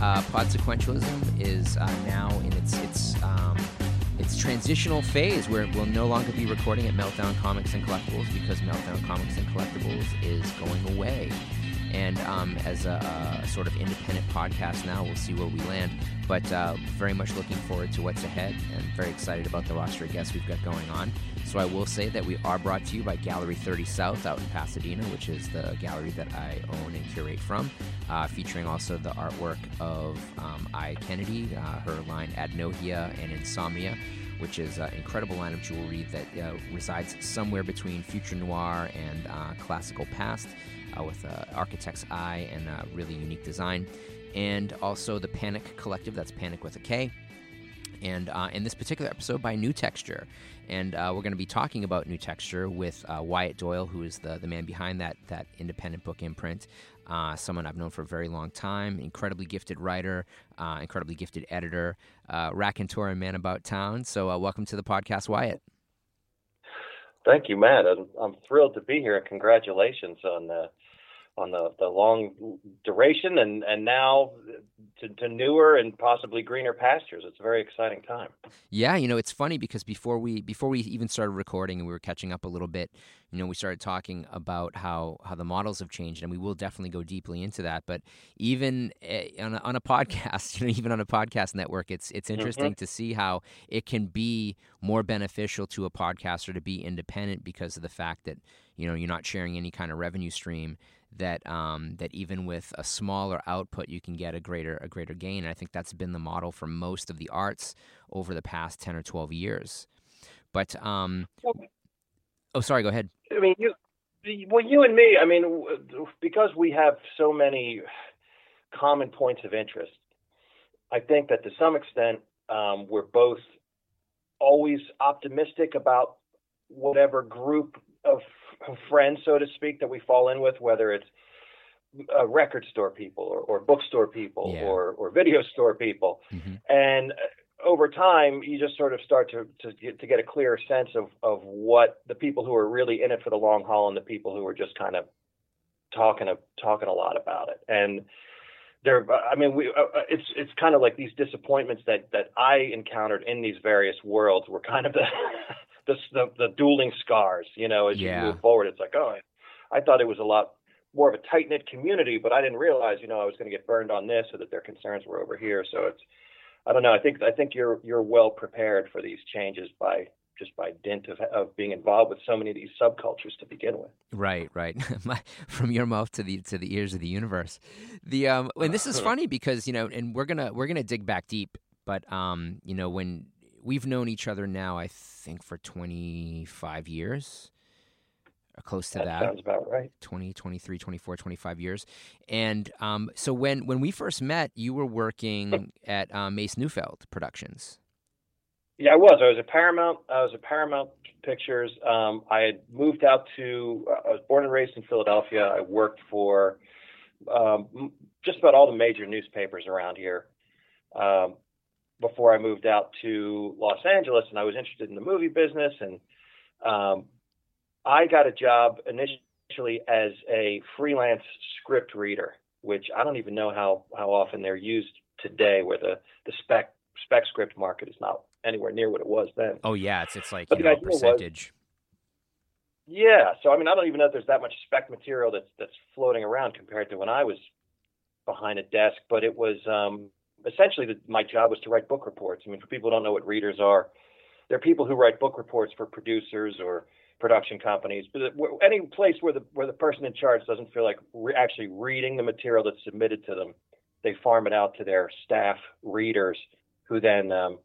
Uh, Pod Sequentialism is uh, now in its its um, its transitional phase where it will no longer be recording at Meltdown Comics and Collectibles because Meltdown Comics and Collectibles is going away. And um, as a, a sort of independent podcast now, we'll see where we land. But uh, very much looking forward to what's ahead and very excited about the roster of guests we've got going on. So I will say that we are brought to you by Gallery 30 South out in Pasadena, which is the gallery that I own and curate from, uh, featuring also the artwork of um, I. Kennedy, uh, her line Adnohia and Insomnia which is an incredible line of jewelry that uh, resides somewhere between future noir and uh, classical past uh, with an architect's eye and really unique design. And also the Panik Collective, that's Panik with a K. And uh, in this particular episode by New Texture. And uh, we're going to be talking about New Texture with uh, Wyatt Doyle, who is the, the man behind that, that independent book imprint. Uh, someone I've known for a very long time, incredibly gifted writer, uh, incredibly gifted editor, uh, raconteur and man about town. So, uh, welcome to the podcast, Wyatt. Thank you, Matt. I'm, I'm thrilled to be here, and congratulations on on the, the long duration and, and now to, to newer and possibly greener pastures. It's a very exciting time. Yeah, you know, it's funny because before we before we even started recording and we were catching up a little bit, you know, we started talking about how how the models have changed, and we will definitely go deeply into that. But even uh, on a, on a podcast, you know, even on a podcast network, it's it's mm-hmm. interesting mm-hmm. to see how it can be more beneficial to a podcaster to be independent because of the fact that you know you're not sharing any kind of revenue stream that um, that even with a smaller output you can get a greater a greater gain. And I think that's been the model for most of the arts over the past ten or twelve years. But um, oh, sorry, go ahead. I mean, you, well, you and me. I mean, because we have so many common points of interest, I think that to some extent um, we're both always optimistic about whatever group of friends, so to speak, that we fall in with, whether it's uh, record store people or, or bookstore people yeah. or, or video store people. Mm-hmm. And uh, over time, you just sort of start to, to get, to get a clearer sense of, of what the people who are really in it for the long haul and the people who are just kind of talking, a, talking a lot about it. And there, I mean, we, uh, uh it's, it's kind of like these disappointments that, that I encountered in these various worlds were kind of the, the, the, the dueling scars. You know, as yeah. you move forward, it's like, oh, I, I thought it was a lot more of a tight knit community, but I didn't realize, you know, I was going to get burned on this, or that their concerns were over here. So it's, I don't know. I think I think you're you're well prepared for these changes by just by dint of, of being involved with so many of these subcultures to begin with. Right, right. From your mouth to the to the ears of the universe. The um, and this is funny because you know, and we're gonna we're gonna dig back deep, but um, you know, when we've known each other now, I think for 25 years. Or close to that, that. sounds about right. 20 23 24 25 years. And um, so when when we first met you were working at um, mace neufeld productions. Yeah i was. I was at paramount. I was at paramount pictures. Um, i had moved out to uh, i was born and raised in philadelphia. I worked for um, just about all the major newspapers around here. Um, before I moved out to Los Angeles, and I was interested in the movie business, and um, I got a job initially as a freelance script reader, which I don't even know how how often they're used today, where the the spec spec script market is not anywhere near what it was then. Oh yeah, it's it's like you know, percentage. Was, yeah, so I mean, I don't even know if there's that much spec material that's that's floating around compared to when I was behind a desk, but it was um, essentially the, my job was to write book reports. I mean, for people who don't know what readers are, they're people who write book reports for producers or production companies, but any place where the where the person in charge doesn't feel like re- actually reading the material that's submitted to them, they farm it out to their staff readers, who then um,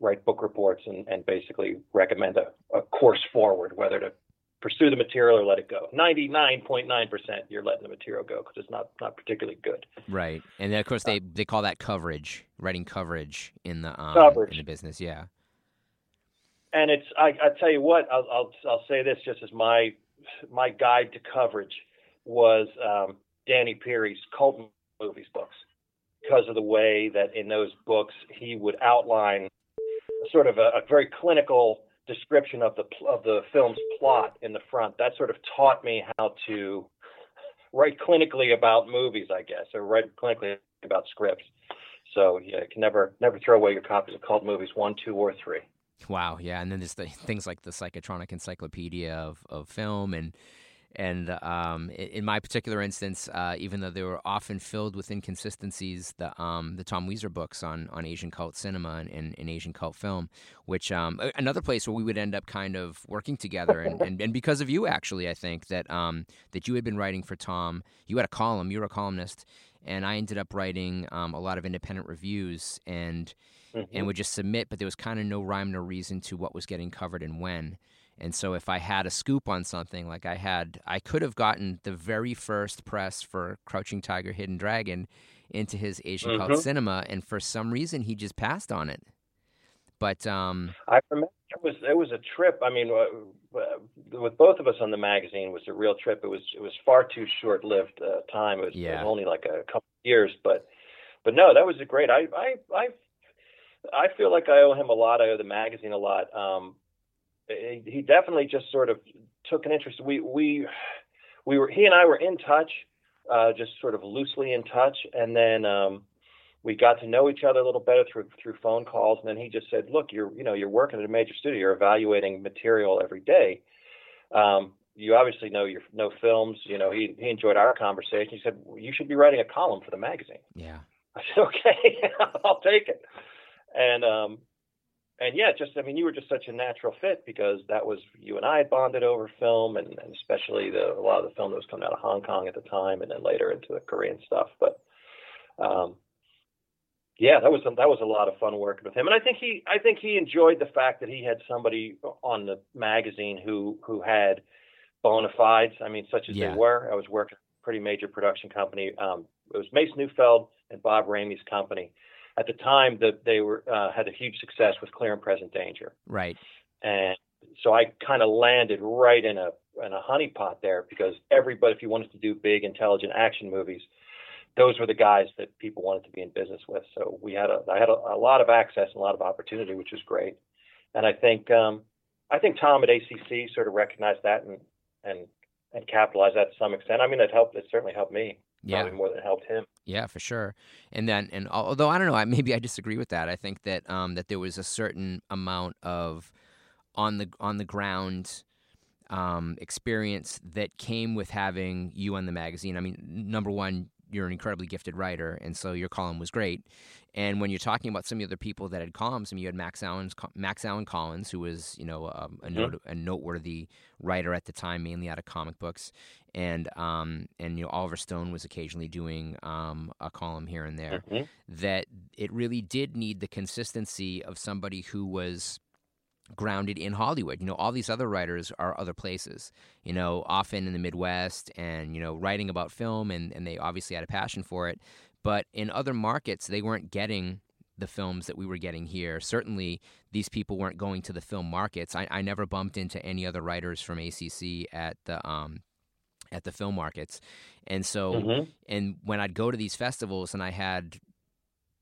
write book reports and, and basically recommend a, a course forward, whether to pursue the material or let it go. 99.9% you're letting the material go because it's not, not particularly good. Right. And then, of course, they, they call that coverage, writing coverage in the, um, Coverage. in the business. Yeah. And it's, I, I tell you what, I'll, I'll, I'll say this just as my, my guide to coverage was um, Danny Peary's cult movies books because of the way that in those books he would outline sort of a, a very clinical description of the of the film's plot in the front. That sort of taught me how to write clinically about movies, I guess, or write clinically about scripts. So yeah, you can never never throw away your copies of cult movies one, two, or three. Wow. Yeah. And then there's the things like the Psychotronic Encyclopedia of, of Film and and um, in my particular instance, uh, even though they were often filled with inconsistencies, the um, the Tom Weisser books on, on Asian cult cinema and, and, and Asian cult film, which um, another place where we would end up kind of working together, and, and, and because of you, actually, I think that um, that you had been writing for Tom, you had a column, you were a columnist, and I ended up writing um, a lot of independent reviews and Mhm. and would just submit, but there was kind of no rhyme, no reason to what was getting covered and when. And so if I had a scoop on something, like I had, I could have gotten the very first press for Crouching Tiger, Hidden Dragon into his Asian cult Mhm. cinema, and for some reason he just passed on it. But um, I remember it was it was a trip. I mean, uh, with both of us on the magazine, was a real trip. It was it was far too short lived uh, time. It was, it was only like a couple of years, but but no, that was a great. I I I I feel like I owe him a lot. I owe the magazine a lot. Um, he, he definitely just sort of took an interest. We we we were he and I were in touch, uh, just sort of loosely in touch, and then. Um, we got to know each other a little better through through phone calls. And then he just said look you're you know you're working at a major studio. You're evaluating material every day. Um, you obviously know your know films. You know he he enjoyed our conversation. He said you should be writing a column for the magazine. Yeah, i said okay i'll take it. And um and yeah just i mean you were just such a natural fit because that was you and i had bonded over film and, and especially the a lot of the film that was coming out of hong kong at the time and then later into the korean stuff but um yeah, that was that was a lot of fun working with him, and I think he I think he enjoyed the fact that he had somebody on the magazine who who had bona fides. I mean, such as Yeah. they were. I was working at a pretty major production company. Um, it was Mace Neufeld and Bob Rehme's company. At the time, that they were uh, had a huge success with Clear and Present Danger, right. and so I kind of landed right in a in a honeypot there because everybody, if you wanted to do big, intelligent action movies, those were the guys that people wanted to be in business with. So we had a, I had a, a lot of access and a lot of opportunity, which was great. And I think, um, I think Tom at ACC sort of recognized that and, and, and capitalized that to some extent. I mean, it helped, it certainly helped me Yeah, probably more than it helped him. Yeah, for sure. And then, and although I don't know, I, maybe I disagree with that. I think that um, that there was a certain amount of on the on the ground um, experience that came with having you on the magazine. I mean, number one, you're an incredibly gifted writer, and so your column was great. And when you're talking about some of the other people that had columns, I mean, you had Max Allan, Max Allan Collins, who was you know um, a, note, a noteworthy writer at the time, mainly out of comic books, and um, and you know Oliver Stone was occasionally doing um, a column here and there. Mhm. That it really did need the consistency of somebody who was grounded in Hollywood. You know, all these other writers are other places, you know, often in the Midwest and, you know, writing about film and, and they obviously had a passion for it. But in other markets, they weren't getting the films that we were getting here. Certainly, these people weren't going to the film markets. I, I never bumped into any other writers from ACC at the um, at the film markets, and so Mhm. and when I'd go to these festivals and I had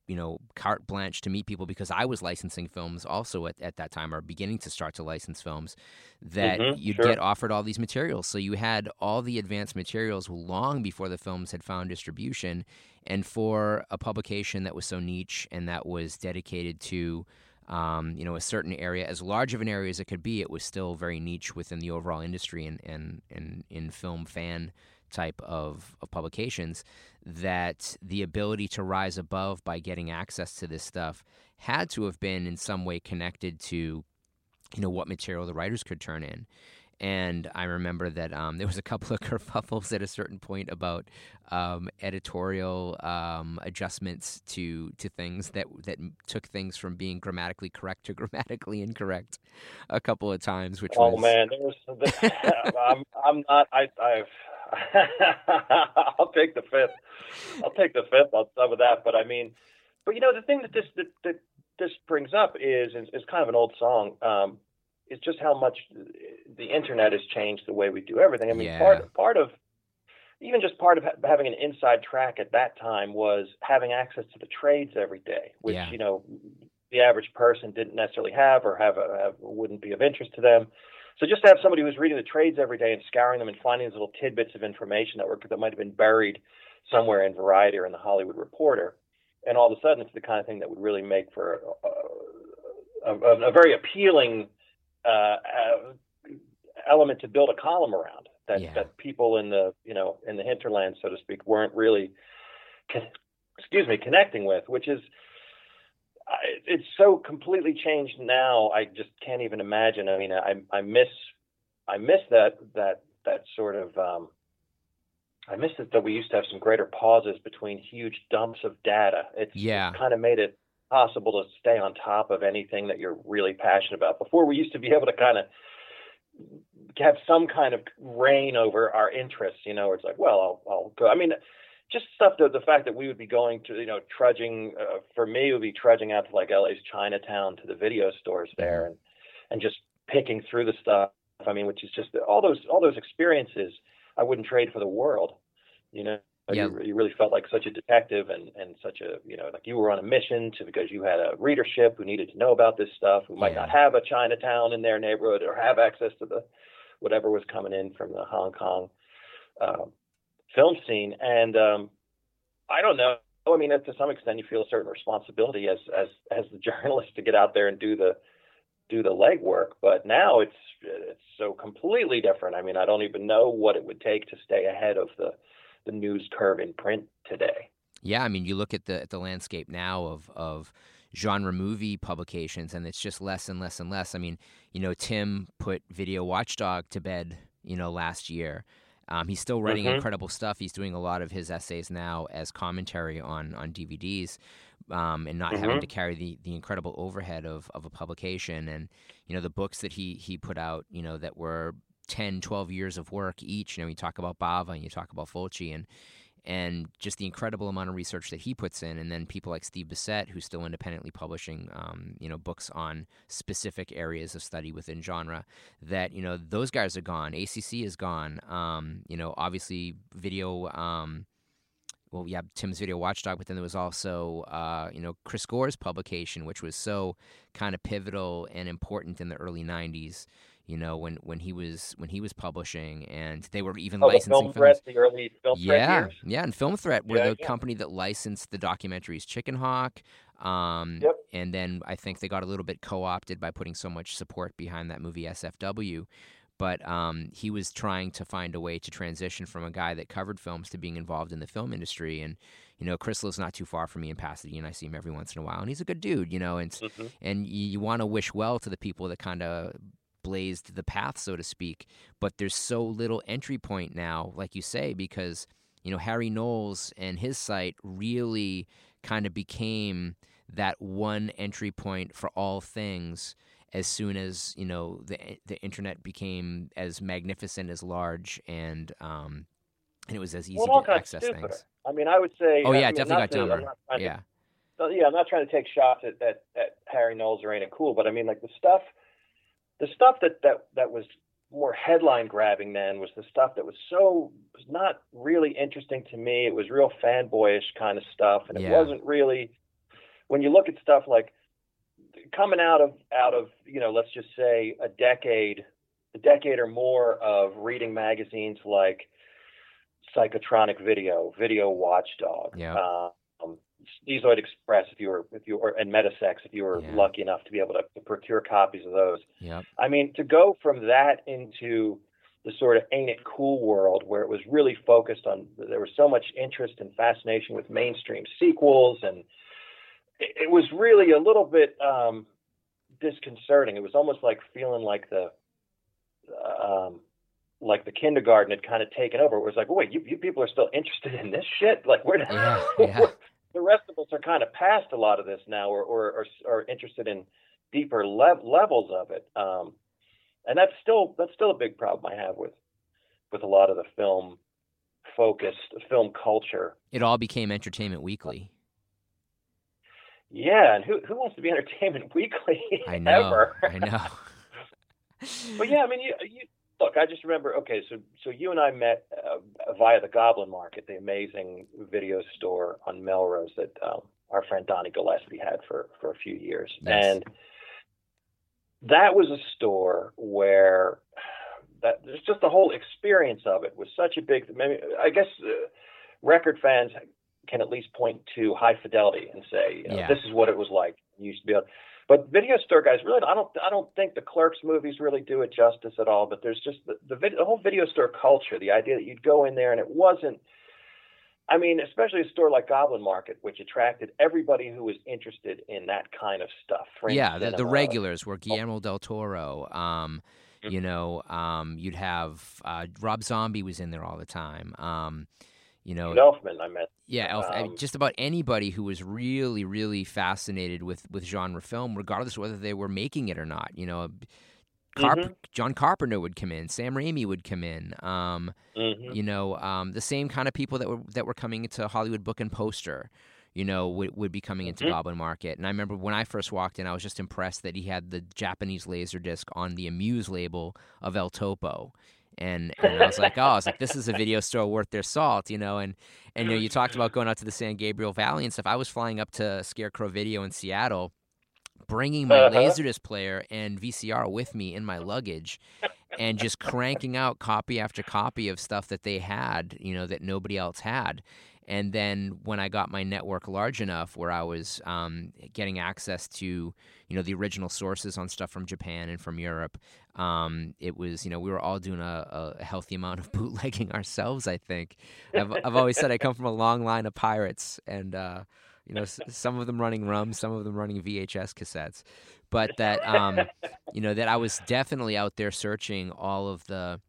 you know carte blanche to meet people because I was licensing films also at, at that time or beginning to start to license films that Mhm, you'd sure. get offered all these materials so you had all the advanced materials long before the films had found distribution and for a publication that was so niche and that was dedicated to um, you know a certain area as large of an area as it could be it was still very niche within the overall industry and and, and in film fan type of, of publications that the ability to rise above by getting access to this stuff had to have been in some way connected to you know what material the writers could turn in And I remember that um, there was a couple of kerfuffles at a certain point about um, editorial um, adjustments to to things that that took things from being grammatically correct to grammatically incorrect a couple of times. Which oh was... man, there was. I'm I'm not. I I've. I'll take the fifth. I'll take the fifth on some of that. But I mean, but you know, the thing that this that, that this brings up is is, kind of an old song. Um, it's just how much the internet has changed the way we do everything. I mean, yeah. part part of even just part of having an inside track at that time was having access to the trades every day, which yeah. you know the average person didn't necessarily have or have, a, have wouldn't be of interest to them. So just to have somebody who's reading the trades every day and scouring them and finding these little tidbits of information that were that might have been buried somewhere in Variety or in the Hollywood Reporter, and all of a sudden it's the kind of thing that would really make for a, a, a, a very appealing uh, element to build a column around that yeah. that people in the you know in the hinterland so to speak weren't really excuse me connecting with which is it's so completely changed now i just can't even imagine. I mean i i miss i miss that that that sort of um i miss it that we used to have some greater pauses between huge dumps of data. It's yeah. kind of made it possible to stay on top of anything that you're really passionate about. Before we used to be able to kind of have some kind of reign over our interests you know it's like well i'll, I'll go i mean just stuff that the fact that we would be going to, you know, trudging uh, for me would be trudging out to like LA's Chinatown to the video stores there and and just picking through the stuff. I mean, which is just all those all those experiences I wouldn't trade for the world. You know, yeah. you, you really felt like such a detective and and such a you know like you were on a mission to because you had a readership who needed to know about this stuff who might yeah. not have a Chinatown in their neighborhood or have access to the whatever was coming in from the Hong Kong. Um, film scene. And um, I don't know. I mean, to some extent, you feel a certain responsibility as as as the journalist to get out there and do the do the legwork. But now it's it's so completely different. I mean, I don't even know what it would take to stay ahead of the the news curve in print today. Yeah, I mean, you look at the at the landscape now of of genre movie publications, and it's just less and less and less. I mean, you know, Tim put Video Watchdog to bed, you know, last year. Um, he's still writing mm-hmm. incredible stuff. He's doing a lot of his essays now as commentary on on DVDs, um, and not mm-hmm. having to carry the, the incredible overhead of, of a publication. And you know the books that he he put out, you know that were 10, 12 years of work each. You know, you talk about Bava and you talk about Fulci, and and just the incredible amount of research that he puts in, and then people like Steve Bissette, who's still independently publishing, um, you know, books on specific areas of study within genre. That you know, those guys are gone. ACC is gone. Um, you know, obviously, video. Um, well, yeah, Tim's Video Watchdog, but then there was also, uh, you know, Chris Gore's publication, which was so kind of pivotal and important in the early '90s you know when when he was when he was publishing and they were even oh, licensing the film films. threat the early film yeah yeah and film threat were yeah, the yeah. company that licensed the documentaries chicken hawk um, yep. and then i think they got a little bit co-opted by putting so much support behind that movie sfw but um, he was trying to find a way to transition from a guy that covered films to being involved in the film industry and you know chris lives not too far from me in pasadena and i see him every once in a while and he's a good dude you know and mm-hmm. and you, you want to wish well to the people that kind of blazed the path, so to speak. But there's so little entry point now, like you say, because you know Harry Knowles and his site really kind of became that one entry point for all things as soon as you know the the internet became as magnificent as large and um and it was as easy well, to access things. I mean, I would say. Oh yeah, I mean, definitely got dumber. Yeah. To, yeah, I'm not trying to take shots at, at, at Harry Knowles or Ain't It Cool, but I mean, like the stuff the stuff that that that was more headline grabbing then was the stuff that was so was not really interesting to me. It was real fanboyish kind of stuff, and Yeah. it wasn't really when you look at stuff like coming out of out of you know let's just say a decade a decade or more of reading magazines like Psychotronic Video, Video Watchdog, Yeah. um, Sleazoid Express, if you were if you were and Metasex, if you were Yeah. lucky enough to be able to, to procure copies of those. Yep. I mean, to go from that into the sort of ain't it cool world where it was really focused on there was so much interest and fascination with mainstream sequels and it, it was really a little bit um, disconcerting. It was almost like feeling like the um, like the kindergarten had kind of taken over. It was like, wait, you, you people are still interested in this shit? Like, we're, yeah, yeah. the rest of us are kind of past a lot of this now, or or, or, are interested in deeper le- levels of it. Um, and that's still that's still a big problem I have with with a lot of the film focused film culture. It all became Entertainment Weekly. Yeah, and who who wants to be Entertainment Weekly? I know. I know. but yeah, I mean, you, you look. I just remember. Okay, so so you and I met uh, via the Goblin Market, the amazing video store on Melrose that um, our friend Donnie Gillespie had for for a few years, Yes. and that was a store where that there's just the whole experience of it was such a big. I, mean, I guess uh, record fans can at least point to High Fidelity and say, you know, Yeah. this is what it was like. You used to be able. But video store guys, really, I don't, I don't think the Clerks movies really do it justice at all. But there's just the the, vid, the whole video store culture, the idea that you'd go in there and it wasn't. I mean, especially a store like Goblin Market, which attracted everybody who was interested in that kind of stuff. Fringe yeah, the, the regulars were Guillermo del Toro. Um, Mhm. you know, um, you'd have uh, Rob Zombie was in there all the time. Um, you know, Elfman, I met. Yeah, Elf, I mean, Um, just about anybody who was really, really fascinated with with genre film, regardless of whether they were making it or not. You know, Carp- Mhm. John Carpenter would come in, Sam Raimi would come in. Um, Mhm. you know, um, the same kind of people that were that were coming into Hollywood Book and Poster. You know, would, would be coming into Mhm. Goblin Market, and I remember when I first walked in, I was just impressed that he had the Japanese laser disc on the Amuse label of El Topo, and, and I was like, oh, I was like, this is a video store worth their salt, you know. And and you know, you talked about going out to the San Gabriel Valley and stuff. I was flying up to Scarecrow Video in Seattle, bringing my Uh-huh. Laserdisc player and VCR with me in my luggage, and just cranking out copy after copy of stuff that they had, you know, that nobody else had. And then when I got my network large enough, where I was um, getting access to, you know, the original sources on stuff from Japan and from Europe, um, it was, you know, we were all doing a, a healthy amount of bootlegging ourselves. I think I've, I've always said I come from a long line of pirates, and uh, you know, some of them running rum, some of them running VHS cassettes, but that, um, you know, that I was definitely out there searching all of the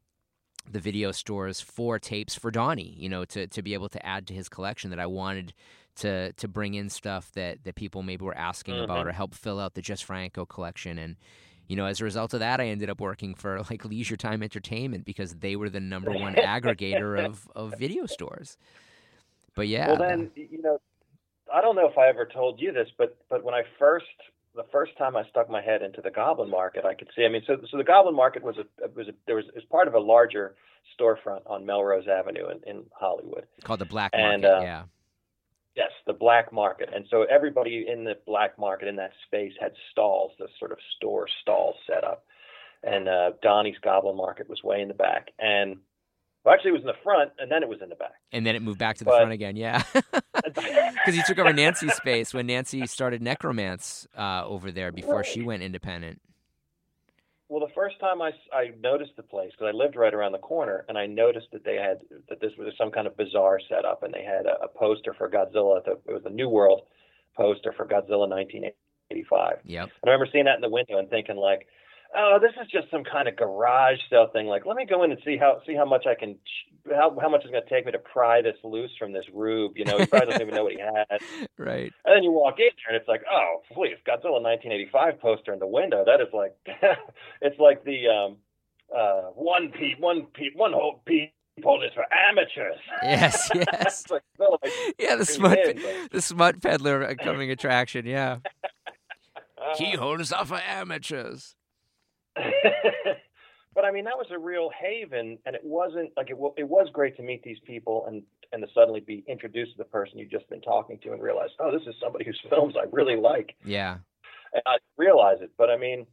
the video stores for tapes for Donnie, you know, to to be able to add to his collection that I wanted to to bring in stuff that that people maybe were asking about Mhm. or help fill out the Jess Franco collection and you know, as a result of that, I ended up working for like Leisure Time Entertainment because they were the number one aggregator of, of video stores. But yeah, Well, then you know, I don't know if I ever told you this, but but when I first the first time I stuck my head into the Goblin Market, I could see. I mean, so so the Goblin Market was a was a, there was was part of a larger storefront on Melrose Avenue in, in Hollywood. called the Black and, Market. uh, yeah, Yes, the black market, and so everybody in the black market in that space had stalls, the sort of store stalls set up, and uh, Donnie's Goblin Market was way in the back, and well, actually it was in the front, and then it was in the back. and then it moved back to the but- front again. Yeah, because he took over Nancy's space when Nancy started Necromance uh, over there before she went independent. Well, the first time I, I noticed the place, because I lived right around the corner, and I noticed that they had that this was some kind of bizarre setup, and they had a, a poster for Godzilla. The, it was a New World poster for Godzilla 1985. Yep. And I remember seeing that in the window and thinking like, oh, this is just some kind of garage sale thing. Like, let me go in and see how see how much I can how how much it's going to take me to pry this loose from this rube. You know, he probably doesn't even know what he has. Right. And then you walk in there and it's like, oh, please, Godzilla 1985 poster in the window. That is like, it's like the um, uh, one pe one pe one whole people is for amateurs. Yes. Yes. Like, well, like, Yeah. The smut. but- The smut peddler coming attraction. Yeah. uh, Keyholders are for amateurs. but I mean, that was a real haven, and it wasn't like it. It was great to meet these people and and to suddenly be introduced to the person you've just been talking to and realize, oh, this is somebody whose films I really like. Yeah. And I realize it, but I mean,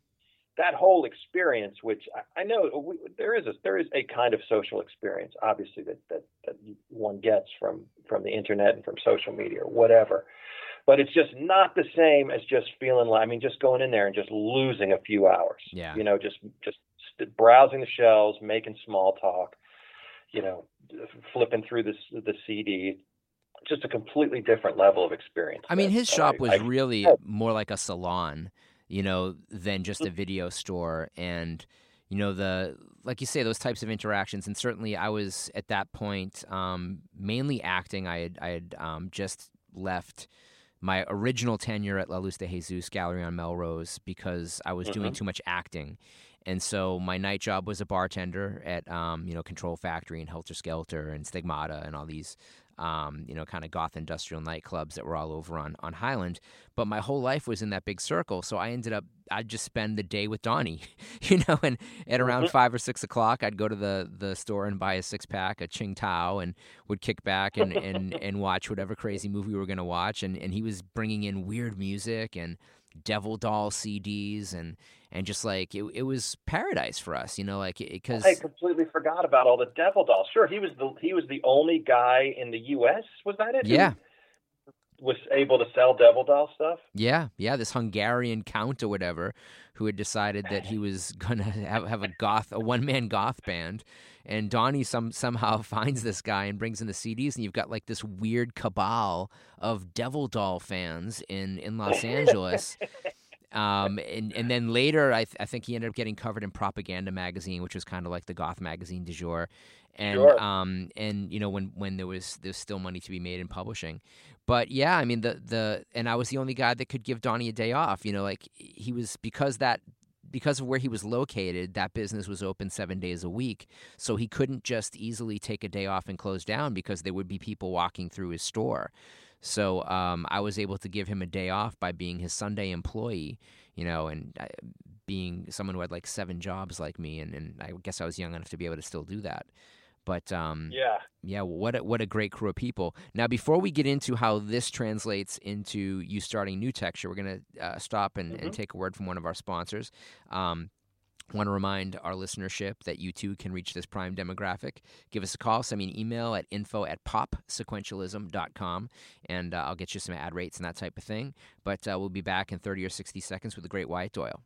that whole experience, which I, I know we, there is a there is a kind of social experience, obviously that that that one gets from from the internet and from social media or whatever. But it's just not the same as just feeling like I mean, just going in there and just losing a few hours. Yeah. You know, just just browsing the shelves, making small talk. You know, flipping through this the CD. Just a completely different level of experience. I mean, his shop was I- really yeah. more like a salon, you know, than just a Mm-hmm. video store. And, you know the like you say those types of interactions and certainly i was at that point um, mainly acting i had i had um, just left my original tenure at la luz de jesus gallery on melrose because i was mm-hmm. doing too much acting and so my night job was a bartender at um, you know control factory and helter skelter and stigmata and all these um, you know, kind of goth industrial nightclubs that were all over on, on Highland. But my whole life was in that big circle. So I ended up, I'd just spend the day with Donnie, you know, and at around mm-hmm. five or six o'clock, I'd go to the, the store and buy a six pack a Tsingtao, and would kick back and, and, and watch whatever crazy movie we were going to watch. And, and he was bringing in weird music and Devil Doll CDs and and just like it, it was paradise for us, you know, like because I completely forgot about all the Devil Dolls. Sure, he was the he was the only guy in the U.S. Was that it? Yeah. Was able to sell Devil Doll stuff. Yeah, yeah. This Hungarian count or whatever, who had decided that he was gonna have, have a goth, a one man goth band, and Donnie some somehow finds this guy and brings in the CDs, and you've got like this weird cabal of Devil Doll fans in in Los Angeles. Um, and and then later, I, th- I think he ended up getting covered in Propaganda magazine, which was kind of like the goth magazine du jour. And sure. um and you know when when there was there's still money to be made in publishing, but yeah, I mean the the and I was the only guy that could give Donnie a day off. You know, like he was because that because of where he was located, that business was open seven days a week. So he couldn't just easily take a day off and close down because there would be people walking through his store. So um, I was able to give him a day off by being his Sunday employee, you know, and uh, being someone who had like seven jobs like me. And, and I guess I was young enough to be able to still do that. But um, yeah, yeah, what a, what a great crew of people. Now, before we get into how this translates into you starting New Texture, we're going to uh, stop and, mm-hmm. and, take a word from one of our sponsors. Um, want to remind our listenership that you too can reach this prime demographic. Give us a call, send me an email at info at popsequentialism.com, and uh, I'll get you some ad rates and that type of thing. But uh, we'll be back in 30 or 60 seconds with the great Wyatt Doyle.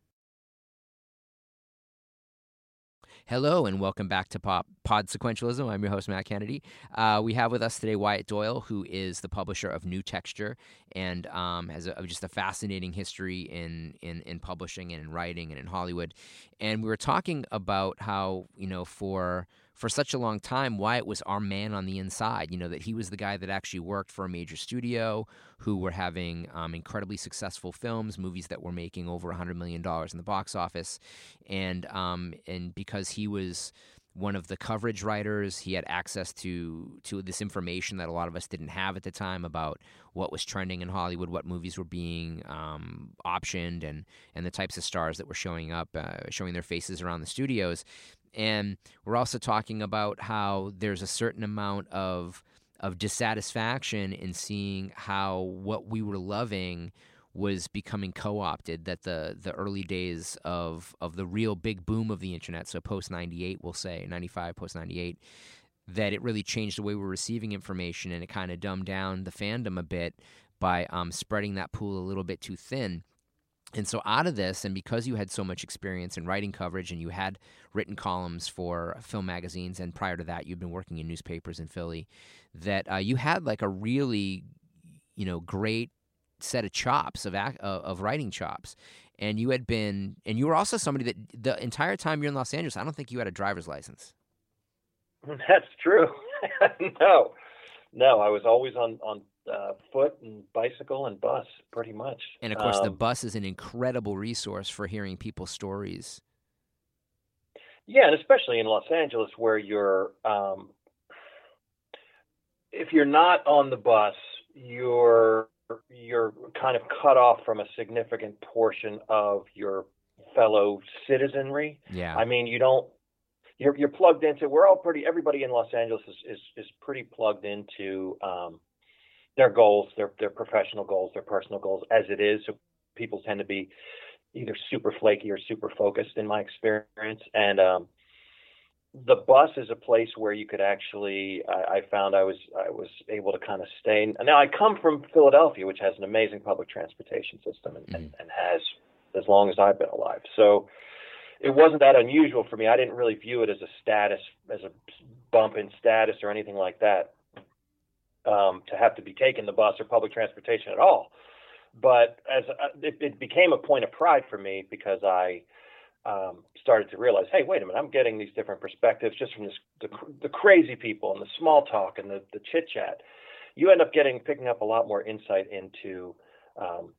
Hello and welcome back to Pop Pod Sequentialism. I'm your host Matt Kennedy. Uh, we have with us today Wyatt Doyle, who is the publisher of New Texture and um, has a, just a fascinating history in, in in publishing and in writing and in Hollywood. And we were talking about how you know for for such a long time, Wyatt was our man on the inside. You know, that he was the guy that actually worked for a major studio who were having um, incredibly successful films, movies that were making over $100 million in the box office. And, um, and because he was one of the coverage writers. He had access to to this information that a lot of us didn't have at the time about what was trending in Hollywood, what movies were being um, optioned, and and the types of stars that were showing up, uh, showing their faces around the studios. And we're also talking about how there's a certain amount of of dissatisfaction in seeing how what we were loving was becoming co-opted that the the early days of of the real big boom of the internet so post 98 we'll say 95 post 98 that it really changed the way we're receiving information and it kind of dumbed down the fandom a bit by um, spreading that pool a little bit too thin and so, out of this, and because you had so much experience in writing coverage and you had written columns for film magazines, and prior to that, you'd been working in newspapers in Philly, that uh, you had like a really, you know, great set of chops of act, uh, of writing chops. And you had been, and you were also somebody that the entire time you're in Los Angeles, I don't think you had a driver's license. That's true. no, no, I was always on on uh, foot and bicycle and bus, pretty much. And of course, um, the bus is an incredible resource for hearing people's stories. Yeah, and especially in Los Angeles, where you're, um, if you're not on the bus, you're you're kind of cut off from a significant portion of your fellow citizenry. Yeah. I mean, you don't. You're you're plugged into. We're all pretty. Everybody in Los Angeles is is, is pretty plugged into. Um, their goals, their their professional goals, their personal goals as it is. So people tend to be either super flaky or super focused in my experience. And um, the bus is a place where you could actually I, I found I was I was able to kind of stay. Now I come from Philadelphia, which has an amazing public transportation system and, mm-hmm. and, and has as long as I've been alive. So it wasn't that unusual for me. I didn't really view it as a status, as a bump in status or anything like that um, to have to be taking the bus or public transportation at all. But as uh, it, it, became a point of pride for me because I um, started to realize, hey, wait a minute, I'm getting these different perspectives just from this, the, the crazy people and the small talk and the, the chit chat. You end up getting picking up a lot more insight into um,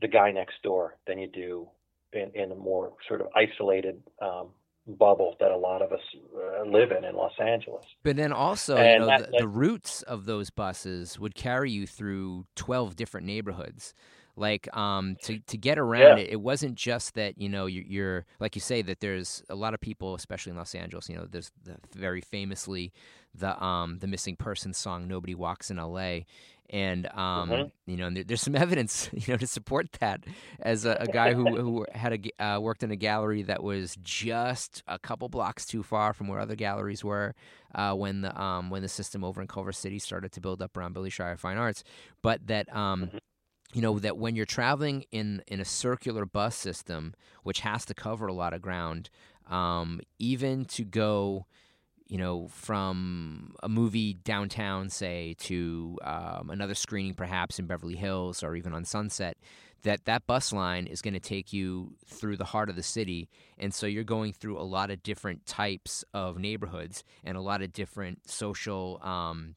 the guy next door than you do in, in a more sort of isolated um, bubble that a lot of us uh, live in in Los Angeles. But then also, and you know, that, the, that, the routes of those buses would carry you through 12 different neighborhoods like um, to to get around yeah. it. It wasn't just that you know you're, you're, like you say that there's a lot of people, especially in Los Angeles. You know, there's the, very famously the um the missing person song "Nobody Walks in L.A." And um, mm-hmm. you know, there, there's some evidence, you know, to support that. As a, a guy who who had a, uh, worked in a gallery that was just a couple blocks too far from where other galleries were, uh, when the um, when the system over in Culver City started to build up around Billy Shire Fine Arts, but that um, mm-hmm you know that when you're traveling in in a circular bus system which has to cover a lot of ground um, even to go you know from a movie downtown say to um, another screening perhaps in beverly hills or even on sunset that that bus line is going to take you through the heart of the city. And so you're going through a lot of different types of neighborhoods and a lot of different social um,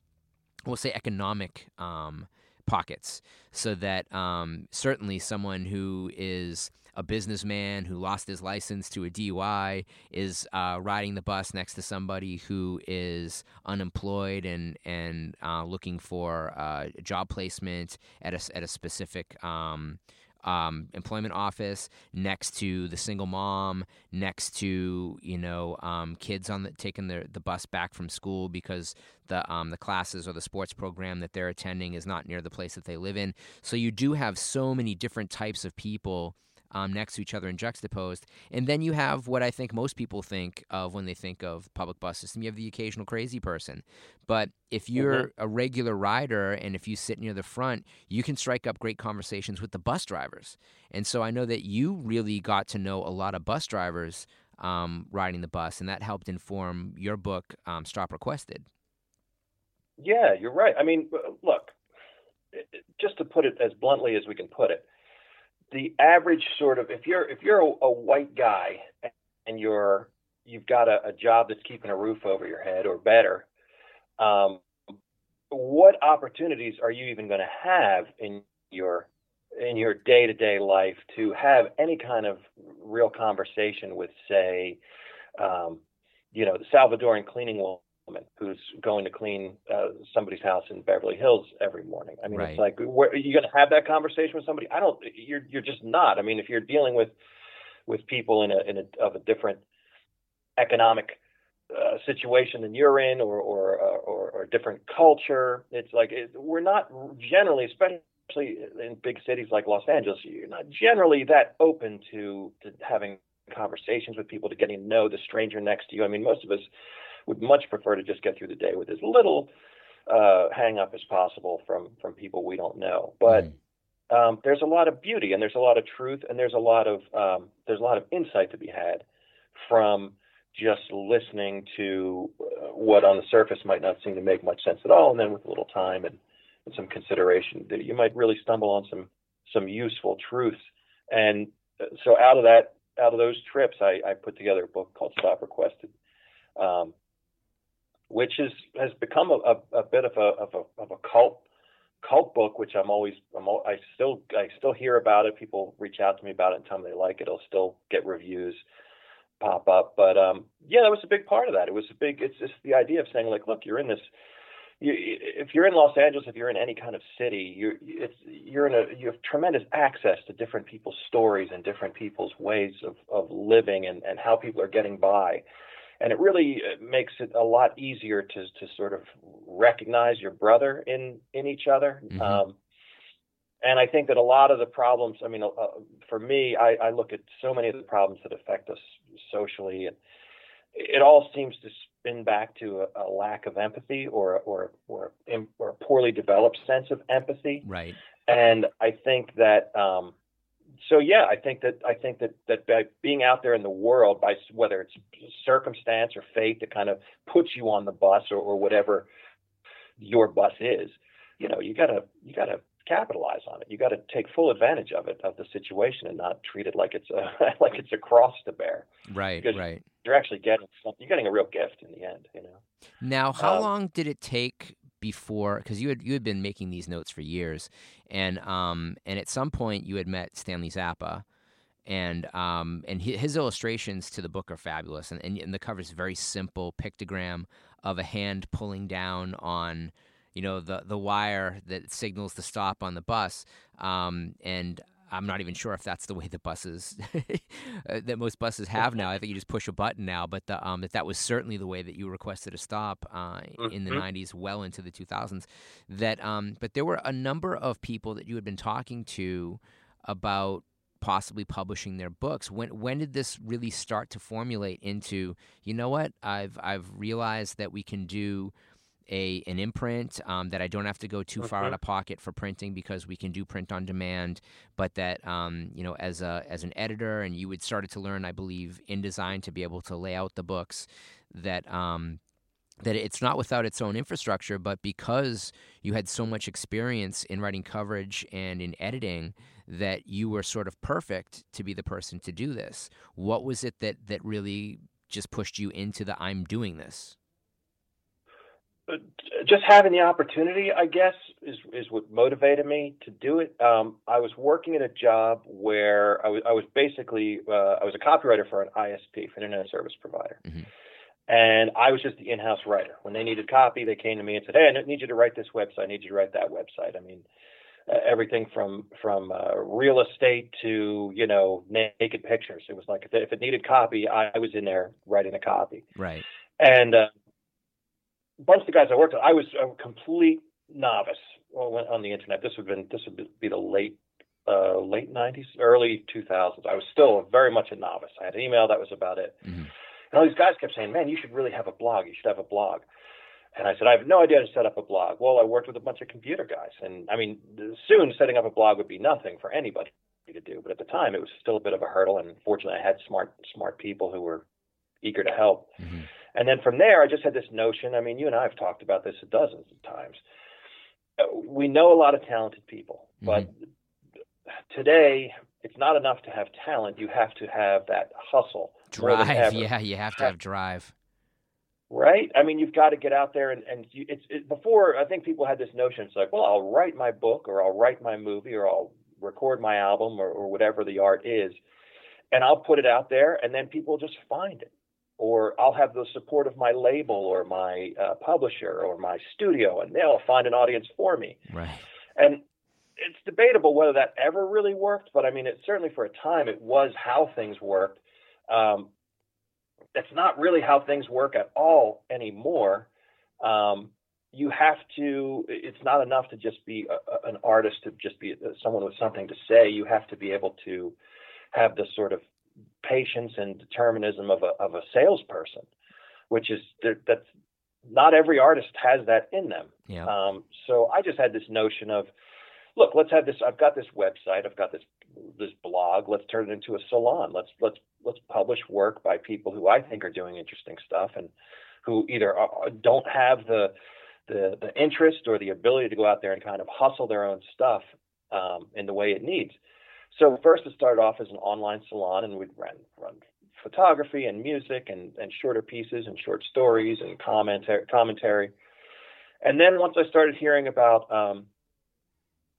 we'll say economic um, pockets so that um, certainly someone who is a businessman who lost his license to a DUI is uh, riding the bus next to somebody who is unemployed and and uh, looking for uh, job placement at a at a specific um, um, employment office, next to the single mom, next to you know um, kids on the taking the the bus back from school because the um, the classes or the sports program that they're attending is not near the place that they live in. So you do have so many different types of people um, next to each other and juxtaposed. And then you have what I think most people think of when they think of the public bus system. You have the occasional crazy person. But if you're mm-hmm. a regular rider and if you sit near the front, you can strike up great conversations with the bus drivers. And so I know that you really got to know a lot of bus drivers um, riding the bus, and that helped inform your book, um, Stop Requested. Yeah, you're right. I mean, look, just to put it as bluntly as we can put it, the average sort of if you're if you're a, a white guy and you're you've got a, a, job that's keeping a roof over your head or better, um, what opportunities are you even going to have in your in your day to day life to have any kind of real conversation with, say, um, you know, the Salvadoran cleaning woman who's going to clean uh, somebody's house in Beverly Hills every morning. I mean, right. it's like, where, are you going to have that conversation with somebody? I don't. You're you're just not. I mean, if you're dealing with with people in a in a of a different economic uh, situation than you're in, or or uh, or, or a different culture, it's like it, we're not generally, especially in big cities like Los Angeles, you're not generally that open to to having conversations with people, to getting to know the stranger next to you. I mean, most of us would much prefer to just get through the day with as little uh, hang up as possible from from people we don't know. But mm. um, there's a lot of beauty and there's a lot of truth and there's a lot of um, there's a lot of insight to be had from just listening to uh, what on the surface might not seem to make much sense at all, and then with a little time and, and some consideration, that you might really stumble on some some useful truths. And uh, so out of that, out of those trips, I, I put together a book called Stop Requested, um, which is has become a, a, a bit of a, of a of a cult cult book, which I'm always I'm, I still I still hear about it. People reach out to me about it and tell me they like it. I'll still get reviews pop up, but um, yeah, that was a big part of that. It was a big. It's just the idea of saying like, look, you're in this. You, if you're in Los Angeles, if you're in any kind of city, you're it's you're in a you have tremendous access to different people's stories and different people's ways of of living and and how people are getting by and it really uh, makes it a lot easier to to sort of recognize your brother in in each other. Mm-hmm. Um, and I think that a lot of the problems, I mean, uh, for me, I, I, look at so many of the problems that affect us socially, and it all seems to spin back to a, a lack of empathy or or or, or a poorly developed sense of empathy. Right. And I think that um, so yeah, I think that I think that that by being out there in the world, by whether it's circumstance or fate that kind of puts you on the bus or, or whatever your bus is, you know, you gotta you gotta capitalize on it. You got to take full advantage of it, of the situation, and not treat it like it's a like it's a cross to bear. Right, Because right. You're actually getting something. You're getting a real gift in the end. You know. Now, how Um, long did it take before? Because you had you had been making these notes for years, and um and at some point you had met Stanley Zappa, and um and hi- his illustrations to the book are fabulous, and and, and the cover is very simple pictogram of a hand pulling down on. You know the the wire that signals the stop on the bus, um, and I'm not even sure if that's the way the buses uh, that most buses have now. I think you just push a button now, but the, um, that that was certainly the way that you requested a stop uh, in the Mhm. '90s, well into the 2000s. That, um, but there were a number of people that you had been talking to about possibly publishing their books. When when did this really start to formulate into? You know what? I've I've realized that we can do a an imprint um, that I don't have to go too far out of pocket for printing because we can do print on demand. But that um, you know, as a as an editor, and you had started to learn, I believe, InDesign to be able to lay out the books. That um, that it's not without its own infrastructure, but because you had so much experience in writing coverage and in editing, that you were sort of perfect to be the person to do this. What was it that that really just pushed you into the I'm doing this? Just having the opportunity, I guess, is is what motivated me to do it. Um, I was working at a job where I was I was basically uh, I was a copywriter for an ISP, for an internet service provider, Mhm. and I was just the in-house writer. When they needed copy, they came to me and said, "Hey, I need you to write this website. I need you to write that website." I mean. Uh, everything from from uh, real estate to you know naked pictures. It was like if it, if it needed copy, I, I was in there writing the copy. Right. And uh, bunch of the guys I worked with, I was a complete novice on on the internet. This would been this would be the late uh, late '90s, early 2000s. I was still very much a novice. I had an email, that was about it. Mhm. And all these guys kept saying, "Man, you should really have a blog. You should have a blog." And I said, "I have no idea how to set up a blog." Well, I worked with a bunch of computer guys, and I mean, soon setting up a blog would be nothing for anybody to do. But at the time, it was still a bit of a hurdle. And fortunately, I had smart smart people who were eager to help. Mhm. And then from there, I just had this notion. I mean, you and I have talked about this dozens of times. We know a lot of talented people, mm-hmm. but today it's not enough to have talent. You have to have that hustle. Drive. Yeah, you have to have drive. Right? I mean, you've got to get out there and, and you, it's it, before. I think people had this notion. It's like, well, I'll write my book, or I'll write my movie, or I'll record my album, or, or whatever the art is, and I'll put it out there, and then people just find it. Or I'll have the support of my label, or my uh, publisher, or my studio, and they'll find an audience for me. Right. And it's debatable whether that ever really worked, but I mean, it certainly for a time it was how things worked. Um, that's not really how things work at all anymore. Um, you have to. It's not enough to just be a, an artist to just be uh, someone with something to say. You have to be able to have the sort of patience and determinism of a of a salesperson, which is that's not every artist has that in them. Yeah. Um, so I just had this notion of, look, let's have this. I've got this website. I've got this this blog. Let's turn it into a salon. Let's let's let's publish work by people who I think are doing interesting stuff and who either are, don't have the the the interest or the ability to go out there and kind of hustle their own stuff um, in the way it needs. So first, it started off as an online salon, and we'd run run photography and music and, and shorter pieces and short stories and commentary commentary. And then once I started hearing about um,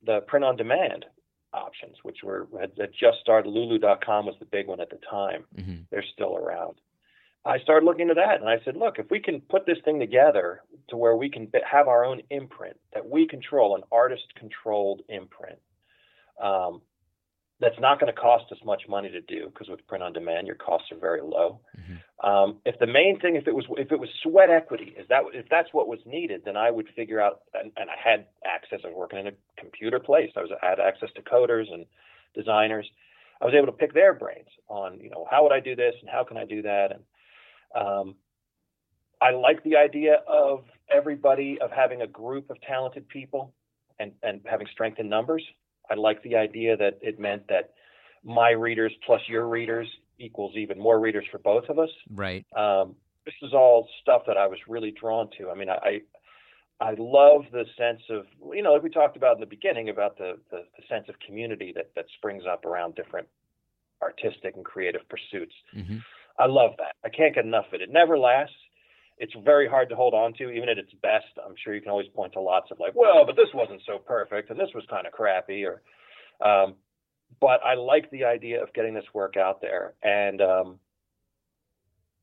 the print on demand options, which were had, had just started, Lulu.com was the big one at the time. hmm They're still around. I started looking into that, and I said, look, if we can put this thing together to where we can have our own imprint that we control, an artist-controlled imprint, um, that's not going to cost us much money to do because with print on demand, your costs are very low. Mhm. Um, if the main thing, if it was if it was sweat equity, is that if that's what was needed, then I would figure out. And, and I had access. I was working in a computer place. I was I had access to coders and designers. I was able to pick their brains on you know how would I do this and how can I do that and um, I like the idea of everybody of having a group of talented people and and having strength in numbers. I like the idea that it meant that my readers plus your readers equals even more readers for both of us. Right. Um, this is all stuff that I was really drawn to. I mean, I I love the sense of, you know, like we talked about in the beginning about the, the, the sense of community that, that springs up around different artistic and creative pursuits. Mm-hmm. I love that. I can't get enough of it. It never lasts. It's very hard to hold on to, even at its best. I'm sure you can always point to lots of like, well, but this wasn't so perfect, and this was kind of crappy, or. Um, but I like the idea of getting this work out there, and um,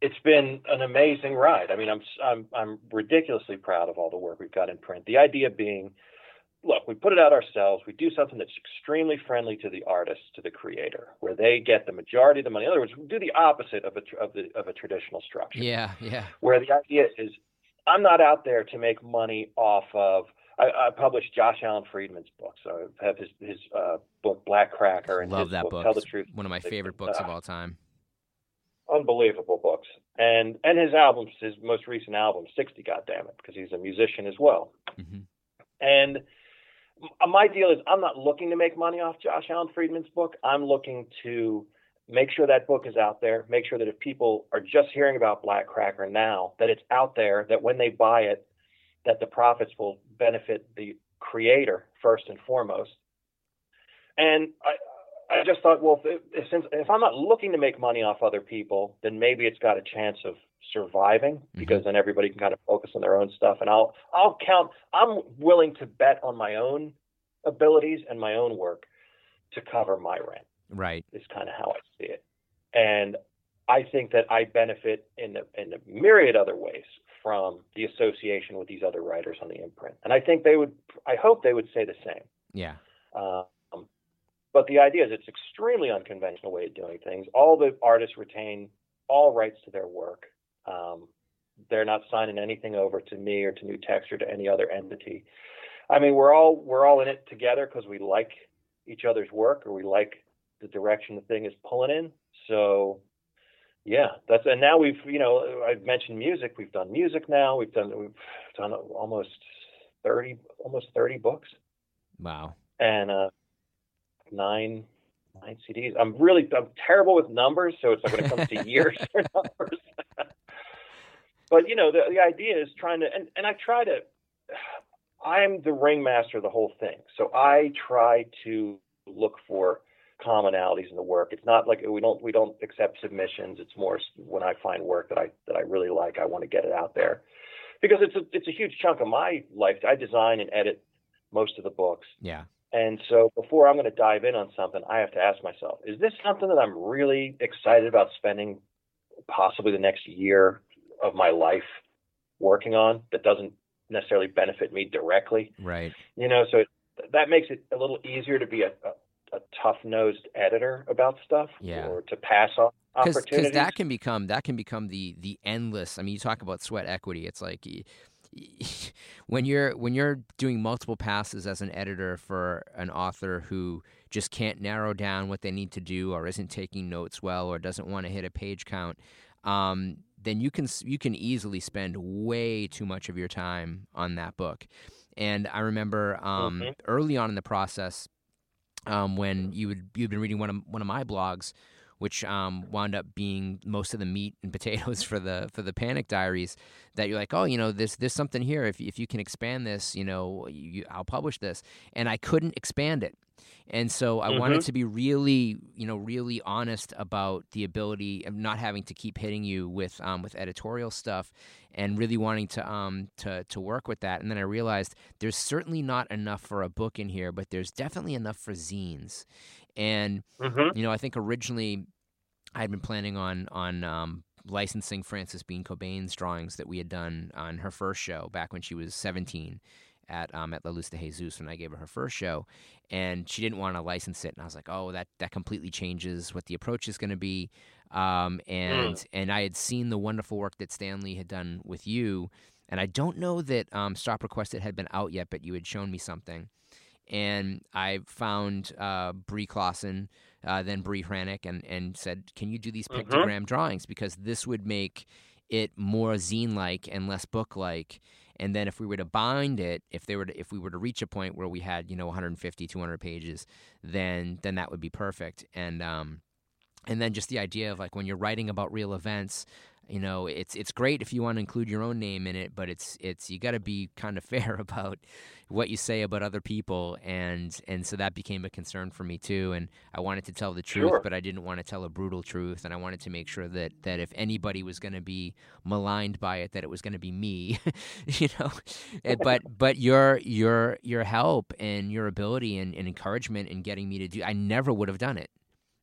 it's been an amazing ride. I mean, I'm I'm I'm ridiculously proud of all the work we've got in print. The idea being, look, we put it out ourselves. We do something that's extremely friendly to the artist, to the creator, where they get the majority of the money. In other words, we do the opposite of a of the of a traditional structure. Yeah, yeah. Where the idea is, I'm not out there to make money off of. I, I published Josh Alan Friedman's book, so I have his his uh, book Black Cracker and Love that book, book. Tell the Truth. One of my favorite books of all time. Unbelievable books, and and his albums, his most recent album, Sixty, Goddamn it, because he's a musician as well. hmm And my deal is, I'm not looking to make money off Josh Alan Friedman's book. I'm looking to make sure that book is out there. Make sure that if people are just hearing about Black Cracker now, that it's out there. That when they buy it, that the profits will benefit the creator first and foremost. And I, I just thought, well, if, if, since if I'm not looking to make money off other people, then maybe it's got a chance of surviving because then everybody can kind of focus on their own stuff. And I'll I'll count. I'm willing to bet on my own abilities and my own work to cover my rent. Right. Is kind of how I see it. And I think that I benefit in a, in a myriad other ways from the association with these other writers on the imprint. And I think they would. I hope they would say the same. Yeah. Um, but the idea is it's extremely unconventional way of doing things. All the artists retain all rights to their work. Um, they're not signing anything over to me or to New Text or to any other entity. I mean, we're all we're all in it together because we like each other's work or we like the direction the thing is pulling in. So, yeah, that's and now we've you know I've mentioned music. We've done music now. We've done we've done almost thirty almost thirty books Wow. and uh, nine nine CDs. I'm really I'm terrible with numbers, so it's like when it comes to years or numbers. But you know, the the idea is trying to and, and I try to I'm the ringmaster of the whole thing. So I try to look for commonalities in the work. It's not like we don't we don't accept submissions. It's more when I find work that I that I really like, I want to get it out there. Because it's a it's a huge chunk of my life. I design and edit most of the books. Yeah. And so before I'm going to dive in on something, I have to ask myself, is this something that I'm really excited about spending possibly the next year of my life working on that doesn't necessarily benefit me directly? Right. You know, so it, that makes it a little easier to be a, a, a tough-nosed editor about stuff Yeah. or to pass on because that can become that can become the the endless. I mean, you talk about sweat equity. It's like when you're when you're doing multiple passes as an editor for an author who just can't narrow down what they need to do, or isn't taking notes well, or doesn't want to hit a page count. Um, then you can you can easily spend way too much of your time on that book. And I remember um, Mhm. early on in the process, um, when you would you'd been reading one of one of my blogs, which um, wound up being most of the meat and potatoes for the for the Panik Diaries. That you're like, oh, you know, there's there's something here. If if you can expand this, you know, you, I'll publish this. And I couldn't expand it, and so I wanted Mhm. to be really, you know, really honest about the ability of not having to keep hitting you with um, with editorial stuff, and really wanting to um to to work with that. And then I realized there's certainly not enough for a book in here, but there's definitely enough for zines. And Mhm. you know, I think originally I had been planning on on um, licensing Frances Bean Cobain's drawings that we had done on her first show back when she was 17 at um, at La Luz de Jesus when I gave her her first show, and she didn't want to license it, and I was like, oh, that that completely changes what the approach is going to be. Um, and and I had seen the wonderful work that Stanley had done with you, and I don't know that um, Stop Requested had been out yet, but you had shown me something and I found uh, Bree Clausen, uh, then Bree Hranick, and, and said, "Can you do these Mhm. pictogram drawings? Because this would make it more zine-like and less book-like. And then if we were to bind it, if they were to, if we were to reach a point where we had you know 150, 200 pages, then then that would be perfect. And um, and then just the idea of like when you're writing about real events." you know it's it's great if you want to include your own name in it but it's it's you got to be kind of fair about what you say about other people and and so that became a concern for me too and I wanted to tell the truth Sure. but I didn't want to tell a brutal truth and I wanted to make sure that that if anybody was going to be maligned by it that it was going to be me you know Eh, but but your your your help and your ability and, and encouragement in getting me to do I never would have done it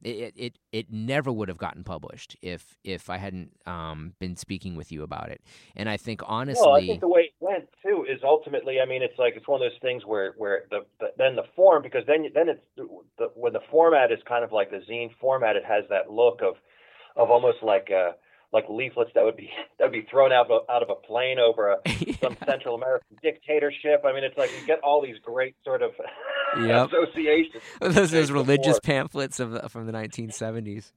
it, it it never would have gotten published if if I hadn't um, been speaking with you about it. And I think honestly, Well, I think the way went too is ultimately. I mean, it's like it's one of those things where where the, the then the form because then then it's the, when the format is kind of like the zine format. It has that look of of almost like uh like leaflets that would be that would be thrown out of, out of a plane over a, some Central American dictatorship. I mean, it's like you get all these great sort of Yep. associations. those those religious before. pamphlets of from the 1970s.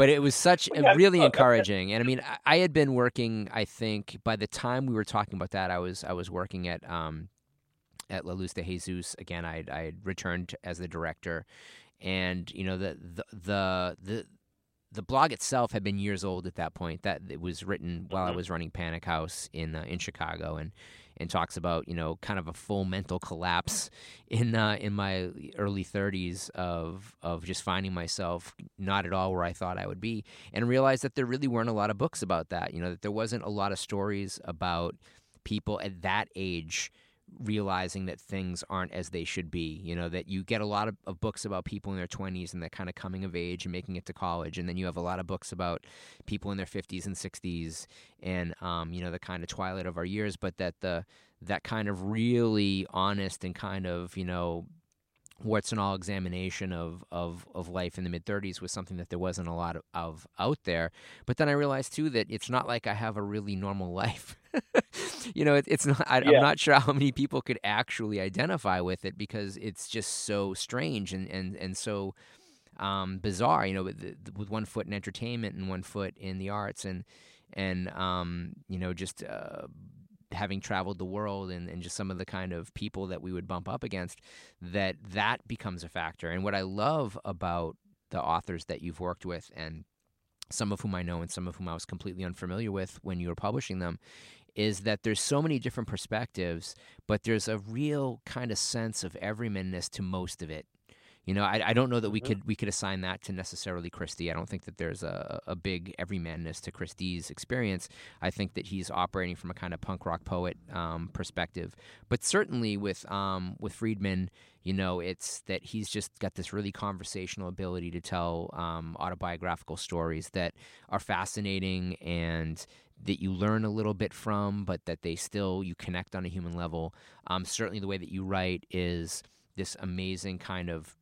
But it was such yeah, really encouraging. And I mean, I, I had been working. I think by the time we were talking about that, I was I was working at um, at La Luz de Jesus again. I I had returned as the director, and you know the the the the, the blog itself had been years old at that point. That it was written while I Mhm. was running Panik House in uh, in Chicago, and and talks about you know kind of a full mental collapse in uh, in my early 30s of of just finding myself not at all where I thought I would be, and realized that there really weren't a lot of books about that. You know that there wasn't a lot of stories about people at that age realizing that things aren't as they should be. You know, that you get a lot of, of books about people in their 20s and that kind of coming of age and making it to college. And then you have a lot of books about people in their 50s and 60s and, um, you know, the kind of twilight of our years, but that the, that kind of really honest and kind of, you know, warts and all examination of, of, of life in the mid 30s was something that there wasn't a lot of, of out there. But then I realized too that it's not like I have a really normal life. you know, it, it's not. I, Yeah. I'm not sure how many people could actually identify with it because it's just so strange and and and so um, bizarre. You know, with, with one foot in entertainment and one foot in the arts, and and um, you know, just uh, having traveled the world and, and just some of the kind of people that we would bump up against, that that becomes a factor. And what I love about the authors that you've worked with and some of whom I know and some of whom I was completely unfamiliar with when you were publishing them, is that there's so many different perspectives, but there's a real kind of sense of everymanness to most of it. You know, I, I don't know that we Mhm. could we could assign that to necessarily Christie. I don't think that there's a, a big everymanness to Christie's experience. I think that he's operating from a kind of punk rock poet um, perspective. But certainly with um, with Friedman, you know, it's that he's just got this really conversational ability to tell um, autobiographical stories that are fascinating and that you learn a little bit from, but that they still you connect on a human level. Um, certainly, the way that you write is this amazing kind of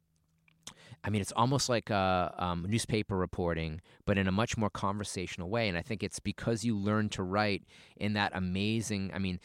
I mean, it's almost like uh, um, newspaper reporting, but in a much more conversational way. And I think it's because you learn to write in that amazing. I mean,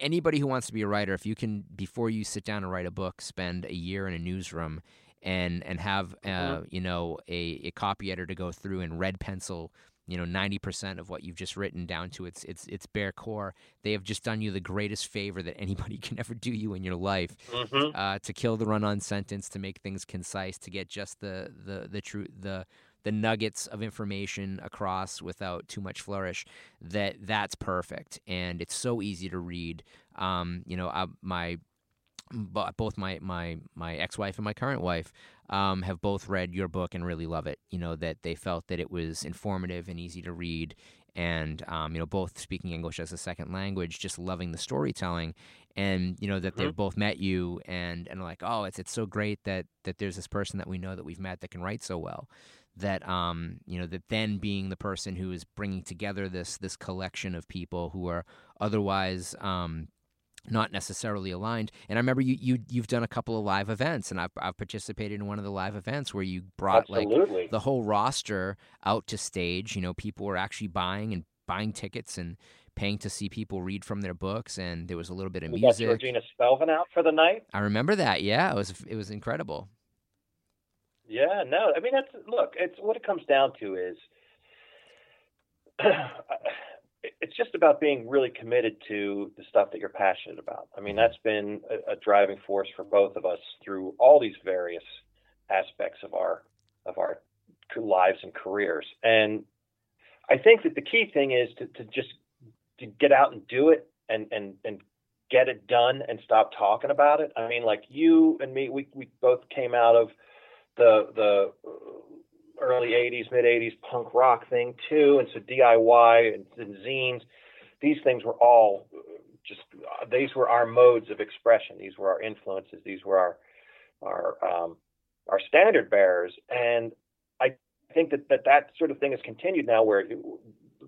anybody who wants to be a writer, if you can, before you sit down and write a book, spend a year in a newsroom and and have uh, Mhm. you know a, a copy editor to go through and red pencil you know 90% of what you've just written down to its its its bare core they have just done you the greatest favor that anybody can ever do you in your life hmm uh, to kill the run-on sentence, to make things concise, to get just the the the true the the nuggets of information across without too much flourish. That that's perfect, and it's so easy to read. Um, you know, I, my bo- both my my my ex-wife and my current wife um, have both read your book and really love it. You know that they felt that it was informative and easy to read, and um, you know both speaking English as a second language, just loving the storytelling, and you know that they've both met you and and like, oh, it's it's so great that that there's this person that we know that we've met that can write so well. That um you know that then being the person who is bringing together this this collection of people who are otherwise um not necessarily aligned. And I remember you you you've done a couple of live events, and I've I've participated in one of the live events where you brought like the whole roster out to stage. You know, people were actually buying and buying tickets and paying to see people read from their books, and there was a little bit of we got music. Georgina Spelvin out for the night. I remember that. Yeah, it was it was incredible. Yeah, no, I mean that's look. It's what it comes down to is it's just about being really committed to the stuff that you're passionate about. I mean, that's been a, a driving force for both of us through all these various aspects of our of our lives and careers. And I think that the key thing is to, to just to get out and do it and and and get it done and stop talking about it. I mean, like you and me, we we both came out of the the early '80s, mid '80s punk rock thing too, and so DIY and, and zines. These things were all just these were our modes of expression. These were our influences. These were our our um, our standard bearers, and I think that, that that sort of thing has continued now. Where it,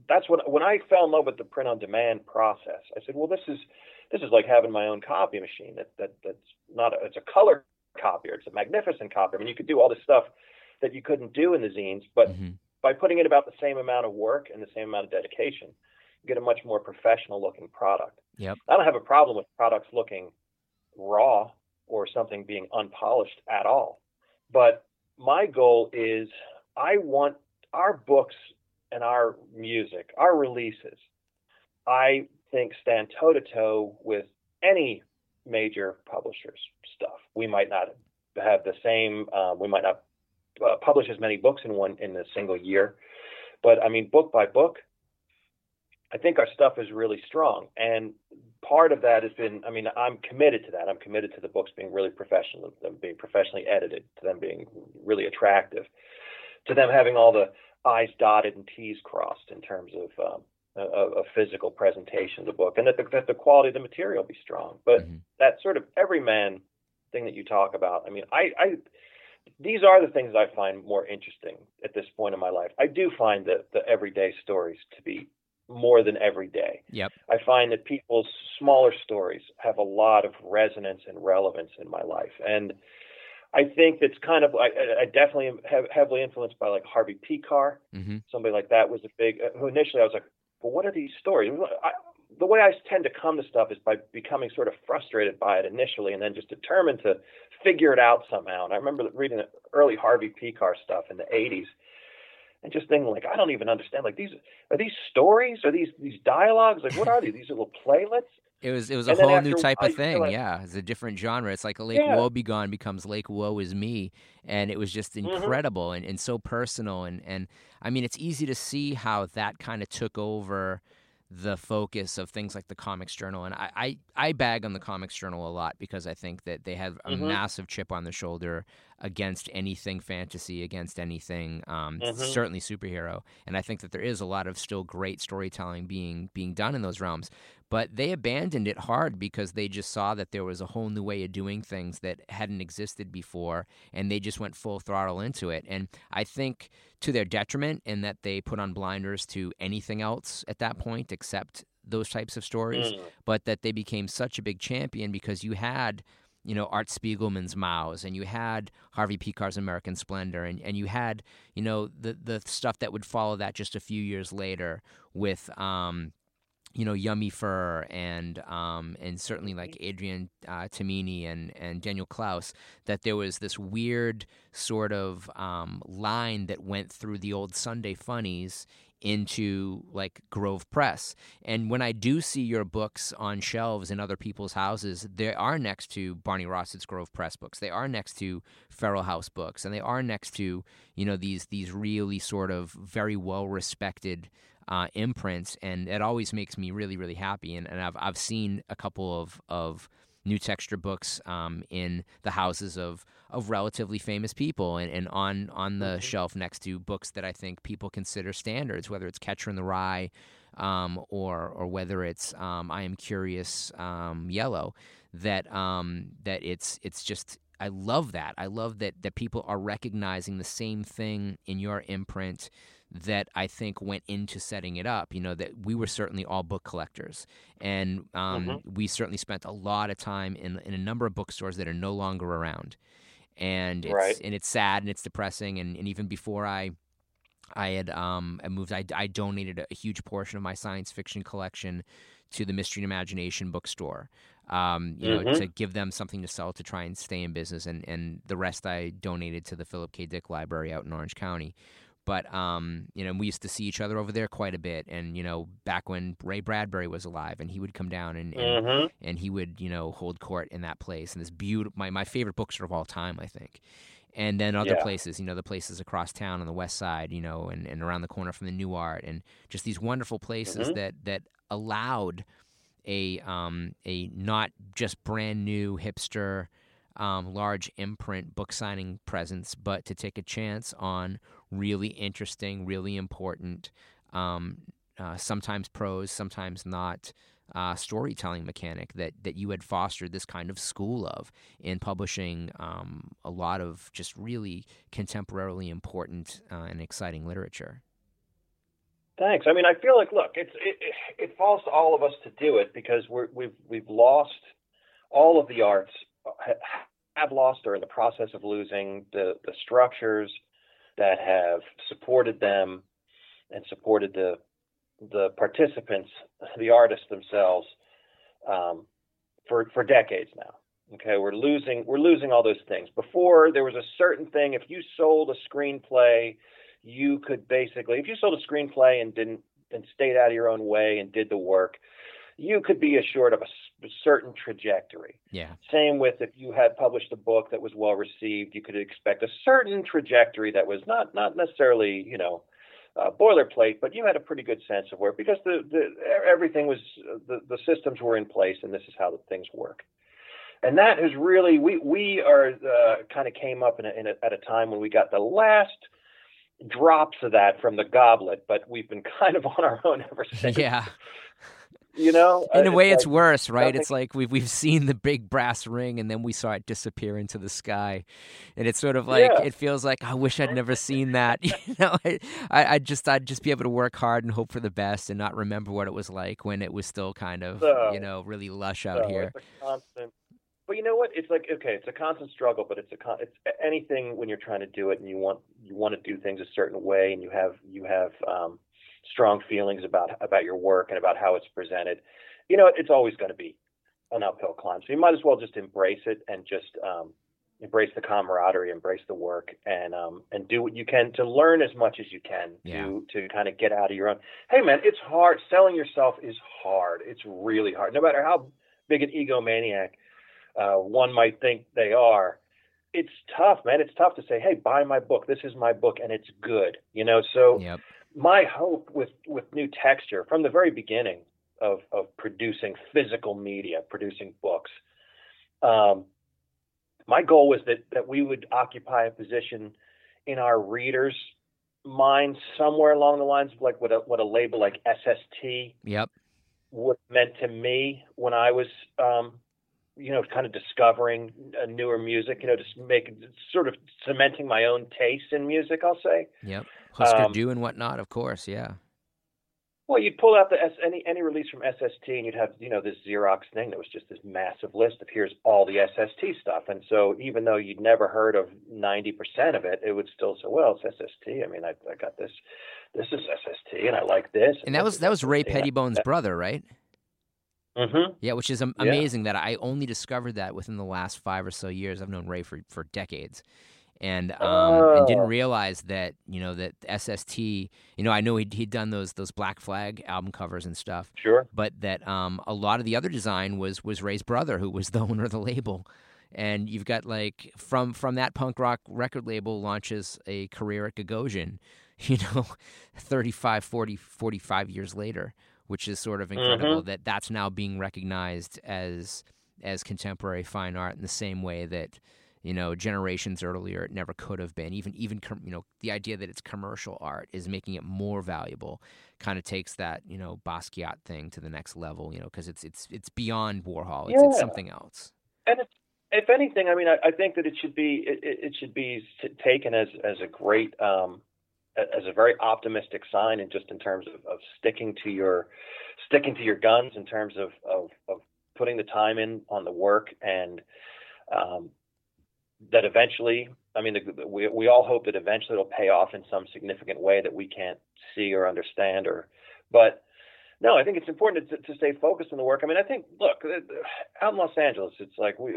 that's what when I fell in love with the print on demand process, I said, well, this is this is like having my own copy machine. That that that's not a, it's a color copier. It's a magnificent copier. I mean, you could do all this stuff that you couldn't do in the zines, but mm-hmm. by putting in about the same amount of work and the same amount of dedication, you get a much more professional looking product. Yep. I don't have a problem with products looking raw or something being unpolished at all. But my goal is I want our books and our music, our releases, I think stand toe to toe with any major publisher's stuff. We might not have the same, uh, we might not uh, publish as many books in one in a single year, but I mean, book by book, I think our stuff is really strong. And part of that has been, I mean, I'm committed to that. I'm committed to the books being really professional, them being professionally edited, to them being really attractive, to them having all the I's dotted and T's crossed in terms of um, a, a, physical presentation of the book, and that the, that the quality of the material be strong. But mm-hmm. that sort of everyman thing that you talk about, I mean, I, I these are the things I find more interesting at this point in my life. I do find the, the everyday stories to be more than every day. Yep. I find that people's smaller stories have a lot of resonance and relevance in my life. And I think that's kind of I, I definitely am heavily influenced by like Harvey Pekar. Mm-hmm. Somebody like that was a big who initially I was like, well, what are these stories? I, the way I tend to come to stuff is by becoming sort of frustrated by it initially and then just determined to figure it out somehow. And I remember reading early Harvey Pekar stuff in the 80s and just thinking like I don't even understand like these are these stories are these these dialogues like what are these these little playlets it was it was a whole new type of thing like, yeah it's a different genre it's like a lake yeah. gone becomes lake woe is me and it was just mm-hmm. incredible mm-hmm. and, and so personal and and i mean it's easy to see how that kind of took over the focus of things like the Comics Journal. And I, I, I, bag on the Comics Journal a lot because I think that they have a mm-hmm. massive chip on the shoulder against anything fantasy, against anything um, mm-hmm. certainly superhero. And I think that there is a lot of still great storytelling being being done in those realms. But they abandoned it hard because they just saw that there was a whole new way of doing things that hadn't existed before, and they just went full throttle into it. And I think to their detriment, in that they put on blinders to anything else at that point except those types of stories, mm. but that they became such a big champion because you had you know Art Spiegelman's Maus, and you had Harvey Pekar's American Splendor, and, and you had you know the the stuff that would follow that just a few years later with um, you know Yummy Fur and um, and certainly like Adrian uh, Tomine and and Daniel Clowes, that there was this weird sort of um, line that went through the old Sunday funnies into like Grove Press. And when I do see your books on shelves in other people's houses, they are next to Barney Rosset's Grove Press books. They are next to Feral House books, and they are next to you know these these really sort of very well respected uh, imprints, and it always makes me really really happy. And, and I've I've seen a couple of of new texture books um, in the houses of of relatively famous people and, and on on the mm-hmm. shelf next to books that I think people consider standards, whether it's Catcher in the Rye um, or or whether it's um, I Am Curious um, Yellow. That um, that it's it's just I love that. I love that that people are recognizing the same thing in your imprint that I think went into setting it up. You know, that we were certainly all book collectors, and um, mm-hmm. we certainly spent a lot of time in, in a number of bookstores that are no longer around. And it's, right. and it's sad and it's depressing. And, and even before I I had um, I moved. I, I donated a huge portion of my science fiction collection to the Mystery and Imagination bookstore. Um, you mm-hmm. know, to give them something to sell to try and stay in business, and and the rest I donated to the Philip K. Dick Library out in Orange County. But um, you know, we used to see each other over there quite a bit, and you know, back when Ray Bradbury was alive, and he would come down and and, mm-hmm. and he would you know hold court in that place. And this beautiful, my my favorite bookstore of all time, I think. and then other Yeah. places, you know, the places across town on the west side, you know, and, and around the corner from the Nuart, and just these wonderful places Mhm. that that allowed a um, a not just brand new hipster um, large imprint book signing presence, but to take a chance on really interesting, really important, um, uh, sometimes prose, sometimes not. Uh, storytelling mechanic that that you had fostered this kind of school of in publishing um, a lot of just really contemporarily important uh, and exciting literature. Thanks. I mean, I feel like look, it's it, it, falls to all of us to do it because we're, we've we've lost all of the arts have lost or in the process of losing the the structures that have supported them and supported the the participants, the artists themselves, um, for for decades now. Okay, we're losing we're losing all those things. Before there was a certain thing. If you sold a screenplay you could basically, if you sold a screenplay and didn't and stayed out of your own way and did the work, you could be assured of a certain trajectory. Yeah. Same with if you had published a book that was well received, you could expect a certain trajectory that was not not necessarily you know uh, boilerplate, but you had a pretty good sense of where because the, the everything was the the systems were in place and this is how the things work. And that is really we we are uh, kind of came up in, a, in a, at a time when we got the last drops of that from the goblet, but we've been kind of on our own ever since. Yeah. You know, In a way, it's like worse, right? nothing- It's like we've we've seen the big brass ring, and then we saw it disappear into the sky, and it's sort of like Yeah. it feels like I wish I'd never seen that. You know, I, I I'd just I'd just be able to work hard and hope for the best, and not remember what it was like when it was still kind of So- you know really lush out so here. Constant. But you know what? It's like okay, it's a constant struggle, but it's a con- it's anything when you're trying to do it and you want you want to do things a certain way and you have you have um, strong feelings about about your work and about how it's presented. You know, it's always going to be an uphill climb. So you might as well just embrace it and just um, embrace the camaraderie, embrace the work, and um, and do what you can to learn as much as you can Yeah. to to kind of get out of your own. Hey, man, it's hard. Selling yourself is hard. It's really hard. No matter how big an egomaniac uh, one might think they are. It's tough, man. It's tough to say, "Hey, buy my book. This is my book, and it's good." You know. So Yep. My hope with with new texture from the very beginning of of producing physical media, producing books, um, my goal was that that we would occupy a position in our readers' minds somewhere along the lines of like what a what a label like SST Yep. what meant to me when I was, um, you know, kind of discovering uh, newer music, you know, just making sort of cementing my own taste in music, I'll say. Yep. Husker Um, Du and whatnot, of course. Yeah. Well, you'd pull out the S, any any release from SST, and you'd have you know this Xerox thing that was just this massive list of here's all the SST stuff. And so even though you'd never heard of ninety percent of it, it would still say, well, it's SST. I mean, I, I got this. This is SST, and I like this. And that was that was Ray Pettibon's brother, right? Mm-hmm. Yeah, which is am- Yeah. amazing that I only discovered that within the last five or so years. I've known Ray for, for decades, and um, and didn't Oh. realize that you know that SST. You know, I know he'd, he'd done those those Black Flag album covers and stuff, Sure. but that um, a lot of the other design was was Ray's brother, who was the owner of the label. And you've got like from from that punk rock record label launches a career at Gagosian, you know, 35, 40, 45 years later, which is sort of incredible that that's now being recognized as as contemporary fine art in the same way that you know generations earlier it never could have been. Even even you know the idea that it's commercial art is making it more valuable kind of takes that you know Basquiat thing to the next level you know because it's it's it's beyond Warhol. It's, it's something else. And it's, if anything, I mean, I, I think that it should be it, it it should be taken as as a great um, as a very optimistic sign, and just in terms of, of sticking to your sticking to your guns, in terms of of, of putting the time in on the work, and um, that eventually, I mean, the, we we all hope that eventually it'll pay off in some significant way that we can't see or understand, or but no, I think it's important to, to stay focused on the work. I mean, I think, look, out in Los Angeles, it's like we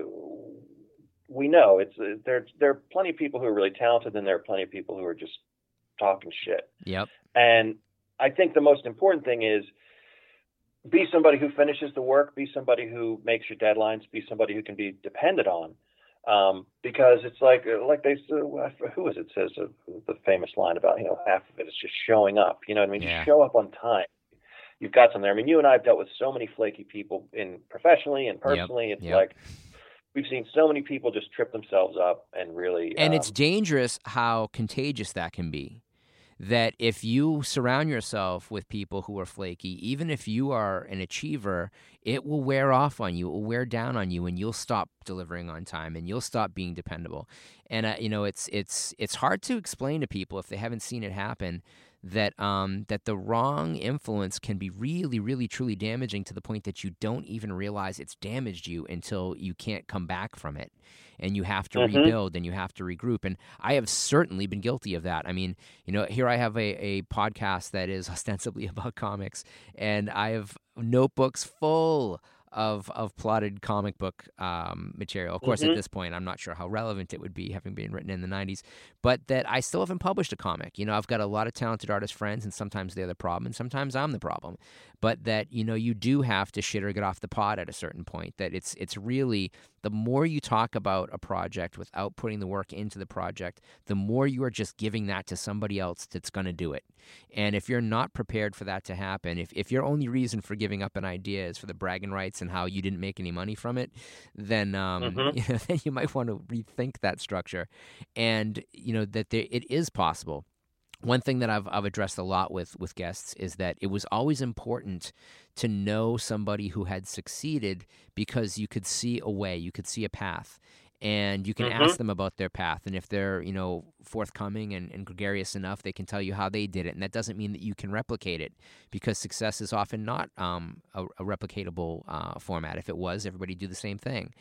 we know it's there. There are plenty of people who are really talented, and there are plenty of people who are just talking shit. yep And I think the most important thing is be somebody who finishes the work, be somebody who makes your deadlines, be somebody who can be depended on. Um, because it's like like they who is it says uh, the famous line about you know half of it is just showing up. You know what I mean? Yeah. Just show up on time. You've got some there. I mean, you and I have dealt with so many flaky people in professionally and personally. It's Yep. like we've seen so many people just trip themselves up and really. And um, it's dangerous how contagious that can be. That if you surround yourself with people who are flaky, even if you are an achiever, it will wear off on you. It will wear down on you, and you'll stop delivering on time, and you'll stop being dependable. And uh, you know, it's it's it's hard to explain to people if they haven't seen it happen that um, that the wrong influence can be really, really, truly damaging to the point that you don't even realize it's damaged you until you can't come back from it, and you have to Mhm. rebuild and you have to regroup. And I have certainly been guilty of that. I mean, you know, here I have a, a podcast that is ostensibly about comics, and I have notebooks full of of plotted comic book um, material. Of course, at Mhm. this point, I'm not sure how relevant it would be, having been written in the '90s. But that I still haven't published a comic. You know, I've got a lot of talented artist friends, and sometimes they're the problem, and sometimes I'm the problem. But that you know, you do have to shit or get off the pot at a certain point. That it's it's really the more you talk about a project without putting the work into the project, the more you are just giving that to somebody else that's going to do it. And if you're not prepared for that to happen, if, if your only reason for giving up an idea is for the bragging rights and how you didn't make any money from it, then um, Mhm. you know, then you might want to rethink that structure. And you know that there, it is possible. One thing that I've I've addressed a lot with with guests is that it was always important to know somebody who had succeeded because you could see a way, you could see a path and you can Mhm. ask them about their path and if they're you know forthcoming and, and gregarious enough they can tell you how they did it and that doesn't mean that you can replicate it because success is often not um, a, a replicatable uh, format if it was everybody do the same thing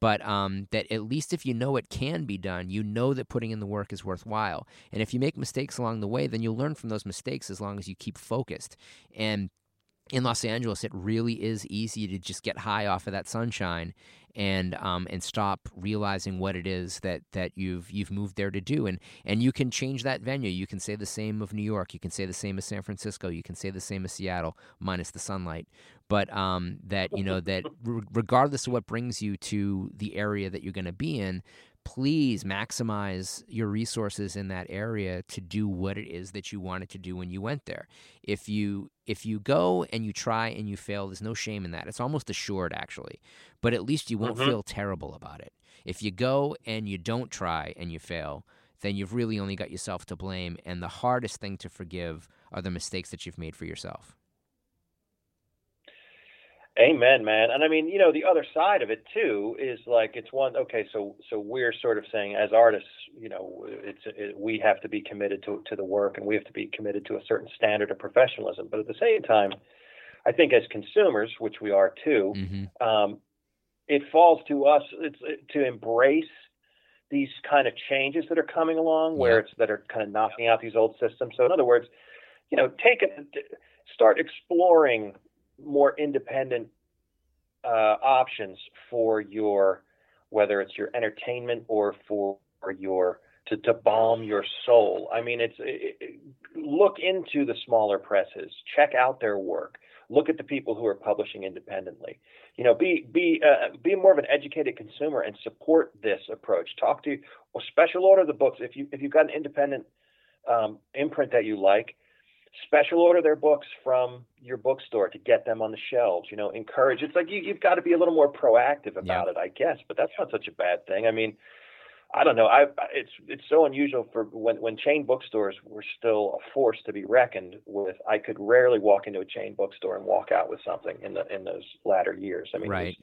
but um, that at least if you know it can be done you know that putting in the work is worthwhile. And if you make mistakes along the way then you'll learn from those mistakes as long as you keep focused. And in Los Angeles, it really is easy to just get high off of that sunshine and um, and stop realizing what it is that, that you've you've moved there to do. And and you can change that venue. You can say the same of New York. You can say the same as San Francisco. You can say the same as Seattle, minus the sunlight. But um, that you know that re- regardless of what brings you to the area that you're going to be in, please maximize your resources in that area to do what it is that you wanted to do when you went there. If you if you go and you try and you fail, there's no shame in that. It's almost assured actually. But at least you won't Mhm. feel terrible about it. If you go and you don't try and you fail, then you've really only got yourself to blame and the hardest thing to forgive are the mistakes that you've made for yourself. Amen, man. And I mean, you know, the other side of it too is like it's one. Okay, so so we're sort of saying as artists, you know, it's it, we have to be committed to to the work and we have to be committed to a certain standard of professionalism. But at the same time, I think as consumers, which we are too, hmm um, it falls to us it's, to embrace these kind of changes that are coming along, where it's that are kind of knocking out these old systems. So in other words, you know, take it, start exploring more independent uh, options for your whether it's your entertainment or for your to, to balm your soul. I mean, it's it, it, look into the smaller presses, check out their work, look at the people who are publishing independently. You know, be be uh, be more of an educated consumer and support this approach. Talk to or special order the books if you if you've got an independent um, imprint that you like special order their books from your bookstore to get them on the shelves you know encourage it's like you, you've got to be a little more proactive about Yeah. it i guess but that's not such a bad thing i mean i don't know i it's it's so unusual for when when chain bookstores were still a force to be reckoned with i could rarely walk into a chain bookstore and walk out with something in the in those latter years i mean it Right.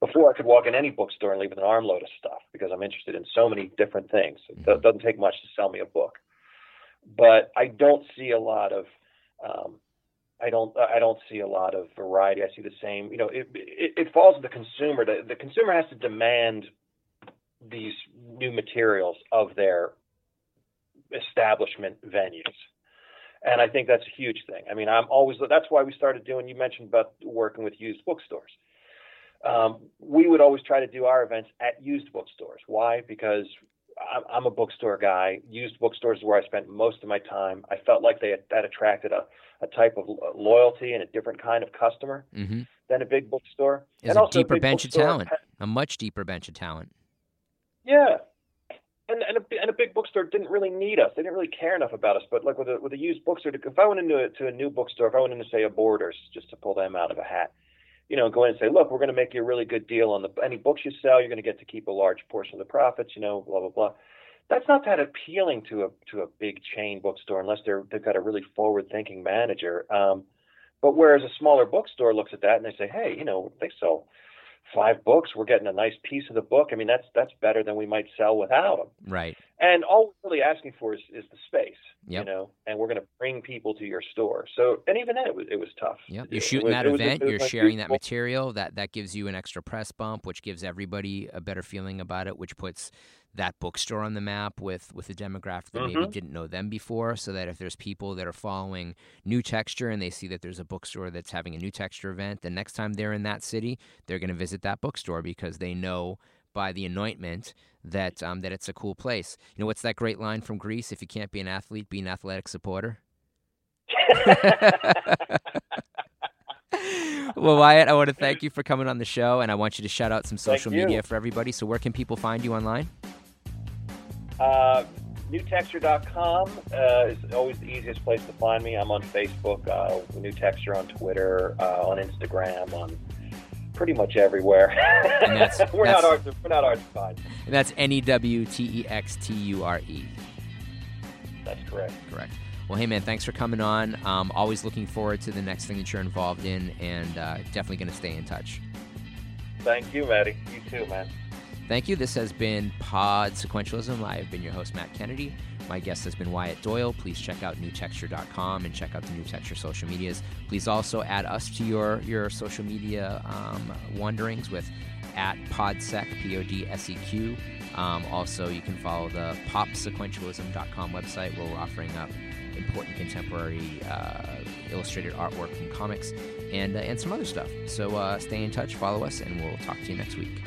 before I could walk in any bookstore and leave with an armload of stuff because I'm interested in so many different things. It do- Mhm. doesn't take much to sell me a book, but I don't see a lot of, um, I don't, I don't see a lot of variety. I see the same. You know, it it, it falls to the consumer. The, the consumer has to demand these new materials of their establishment venues. And I think that's a huge thing. I mean, I'm always that's why we started doing. You mentioned about working with used bookstores um, we would always try to do our events at used bookstores. Why? Because I'm, I'm a bookstore guy. Used bookstores is where I spent most of my time. I felt like they that attracted a, a type of loyalty and a different kind of customer hmm than a big bookstore. Is and a also deeper big bench of talent, a much deeper bench of talent. Yeah, and and a, and a big bookstore didn't really need us. They didn't really care enough about us. But like with a with a used bookstore, if I went into a, to a new bookstore, if I went into say a Borders, just to pull them out of a hat, you know, go in and say, look, we're going to make you a really good deal on the any books you sell. You're going to get to keep a large portion of the profits. You know, blah blah blah. That's not that appealing to a to a big chain bookstore unless they're they've got a really forward thinking manager. Um, but whereas a smaller bookstore looks at that and they say, hey, you know, they sell five books, we're getting a nice piece of the book. I mean, that's that's better than we might sell without them. Right. And all we're really asking for is, is the space, Yep. you know, and we're going to bring people to your store. So, and even then, it was it was tough. Yep. You're shooting was- that event. was You're like sharing that material. That that gives you an extra press bump, which gives everybody a better feeling about it, which puts that bookstore on the map with with a demographic that maybe Mhm. didn't know them before. So that if there's people that are following new texture and they see that there's a bookstore that's having a new texture event, the next time they're in that city, they're going to visit that bookstore because they know by the anointment that um, that it's a cool place. You know what's that great line from Grease? If you can't be an athlete, be an athletic supporter. well, Wyatt, I want to thank you for coming on the show, and I want you to shout out some social media for everybody. So, where can people find you online? Uh, newtexture.com uh, is always the easiest place to find me. I'm on Facebook, uh, New Texture on Twitter, uh, on Instagram, on pretty much everywhere. And that's- we're that's- not hard to, we're not hard to find. And that's N E W T E X T U R E. That's correct. Correct. Well, hey, man, thanks for coming on. Um, always looking forward to the next thing that you're involved in, and uh, definitely going to stay in touch. Thank you, Maddie. You too, man. Thank you. This has been Pod Sequentialism. I have been your host, Matt Kennedy. My guest has been Wyatt Doyle. Please check out newtexture.com and check out the New Texture social medias. Please also add us to your, your social media um, wanderings with at PodSeq, P-O-D-S-E-Q. Um, also, you can follow the podsequentialism.com website where we're offering up important contemporary uh, illustrated artwork from comics and, uh, and some other stuff. So uh, stay in touch, follow us, and we'll talk to you next week.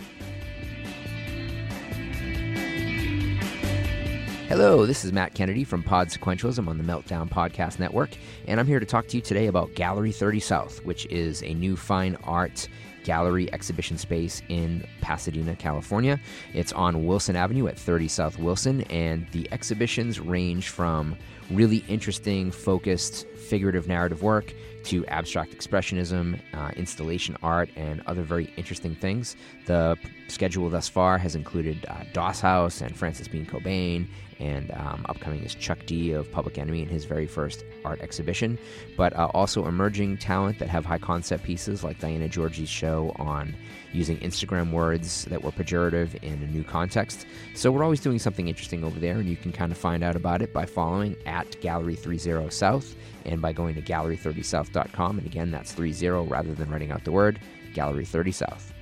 Hello, this is Matt Kennedy from Pod Sequentialism on the Meltdown Podcast Network, and I'm here to talk to you today about Gallery 30 South, which is a new fine art gallery exhibition space in Pasadena, California. It's on Wilson Avenue at 30 South Wilson, and the exhibitions range from really interesting, focused, figurative narrative work to abstract expressionism, uh, installation art, and other very interesting things. The p- schedule thus far has included uh, Doss House and Francis Bean Cobain, and um, upcoming is Chuck D of Public Enemy in his very first art exhibition, but uh, also emerging talent that have high concept pieces like Diana Georgie's show on using Instagram words that were pejorative in a new context. So we're always doing something interesting over there, and you can kind of find out about it by following at Gallery30 South and by going to gallery30south.com. And again, that's 30 rather than writing out the word Gallery 30 South.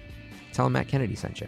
Tell them Matt Kennedy sent you.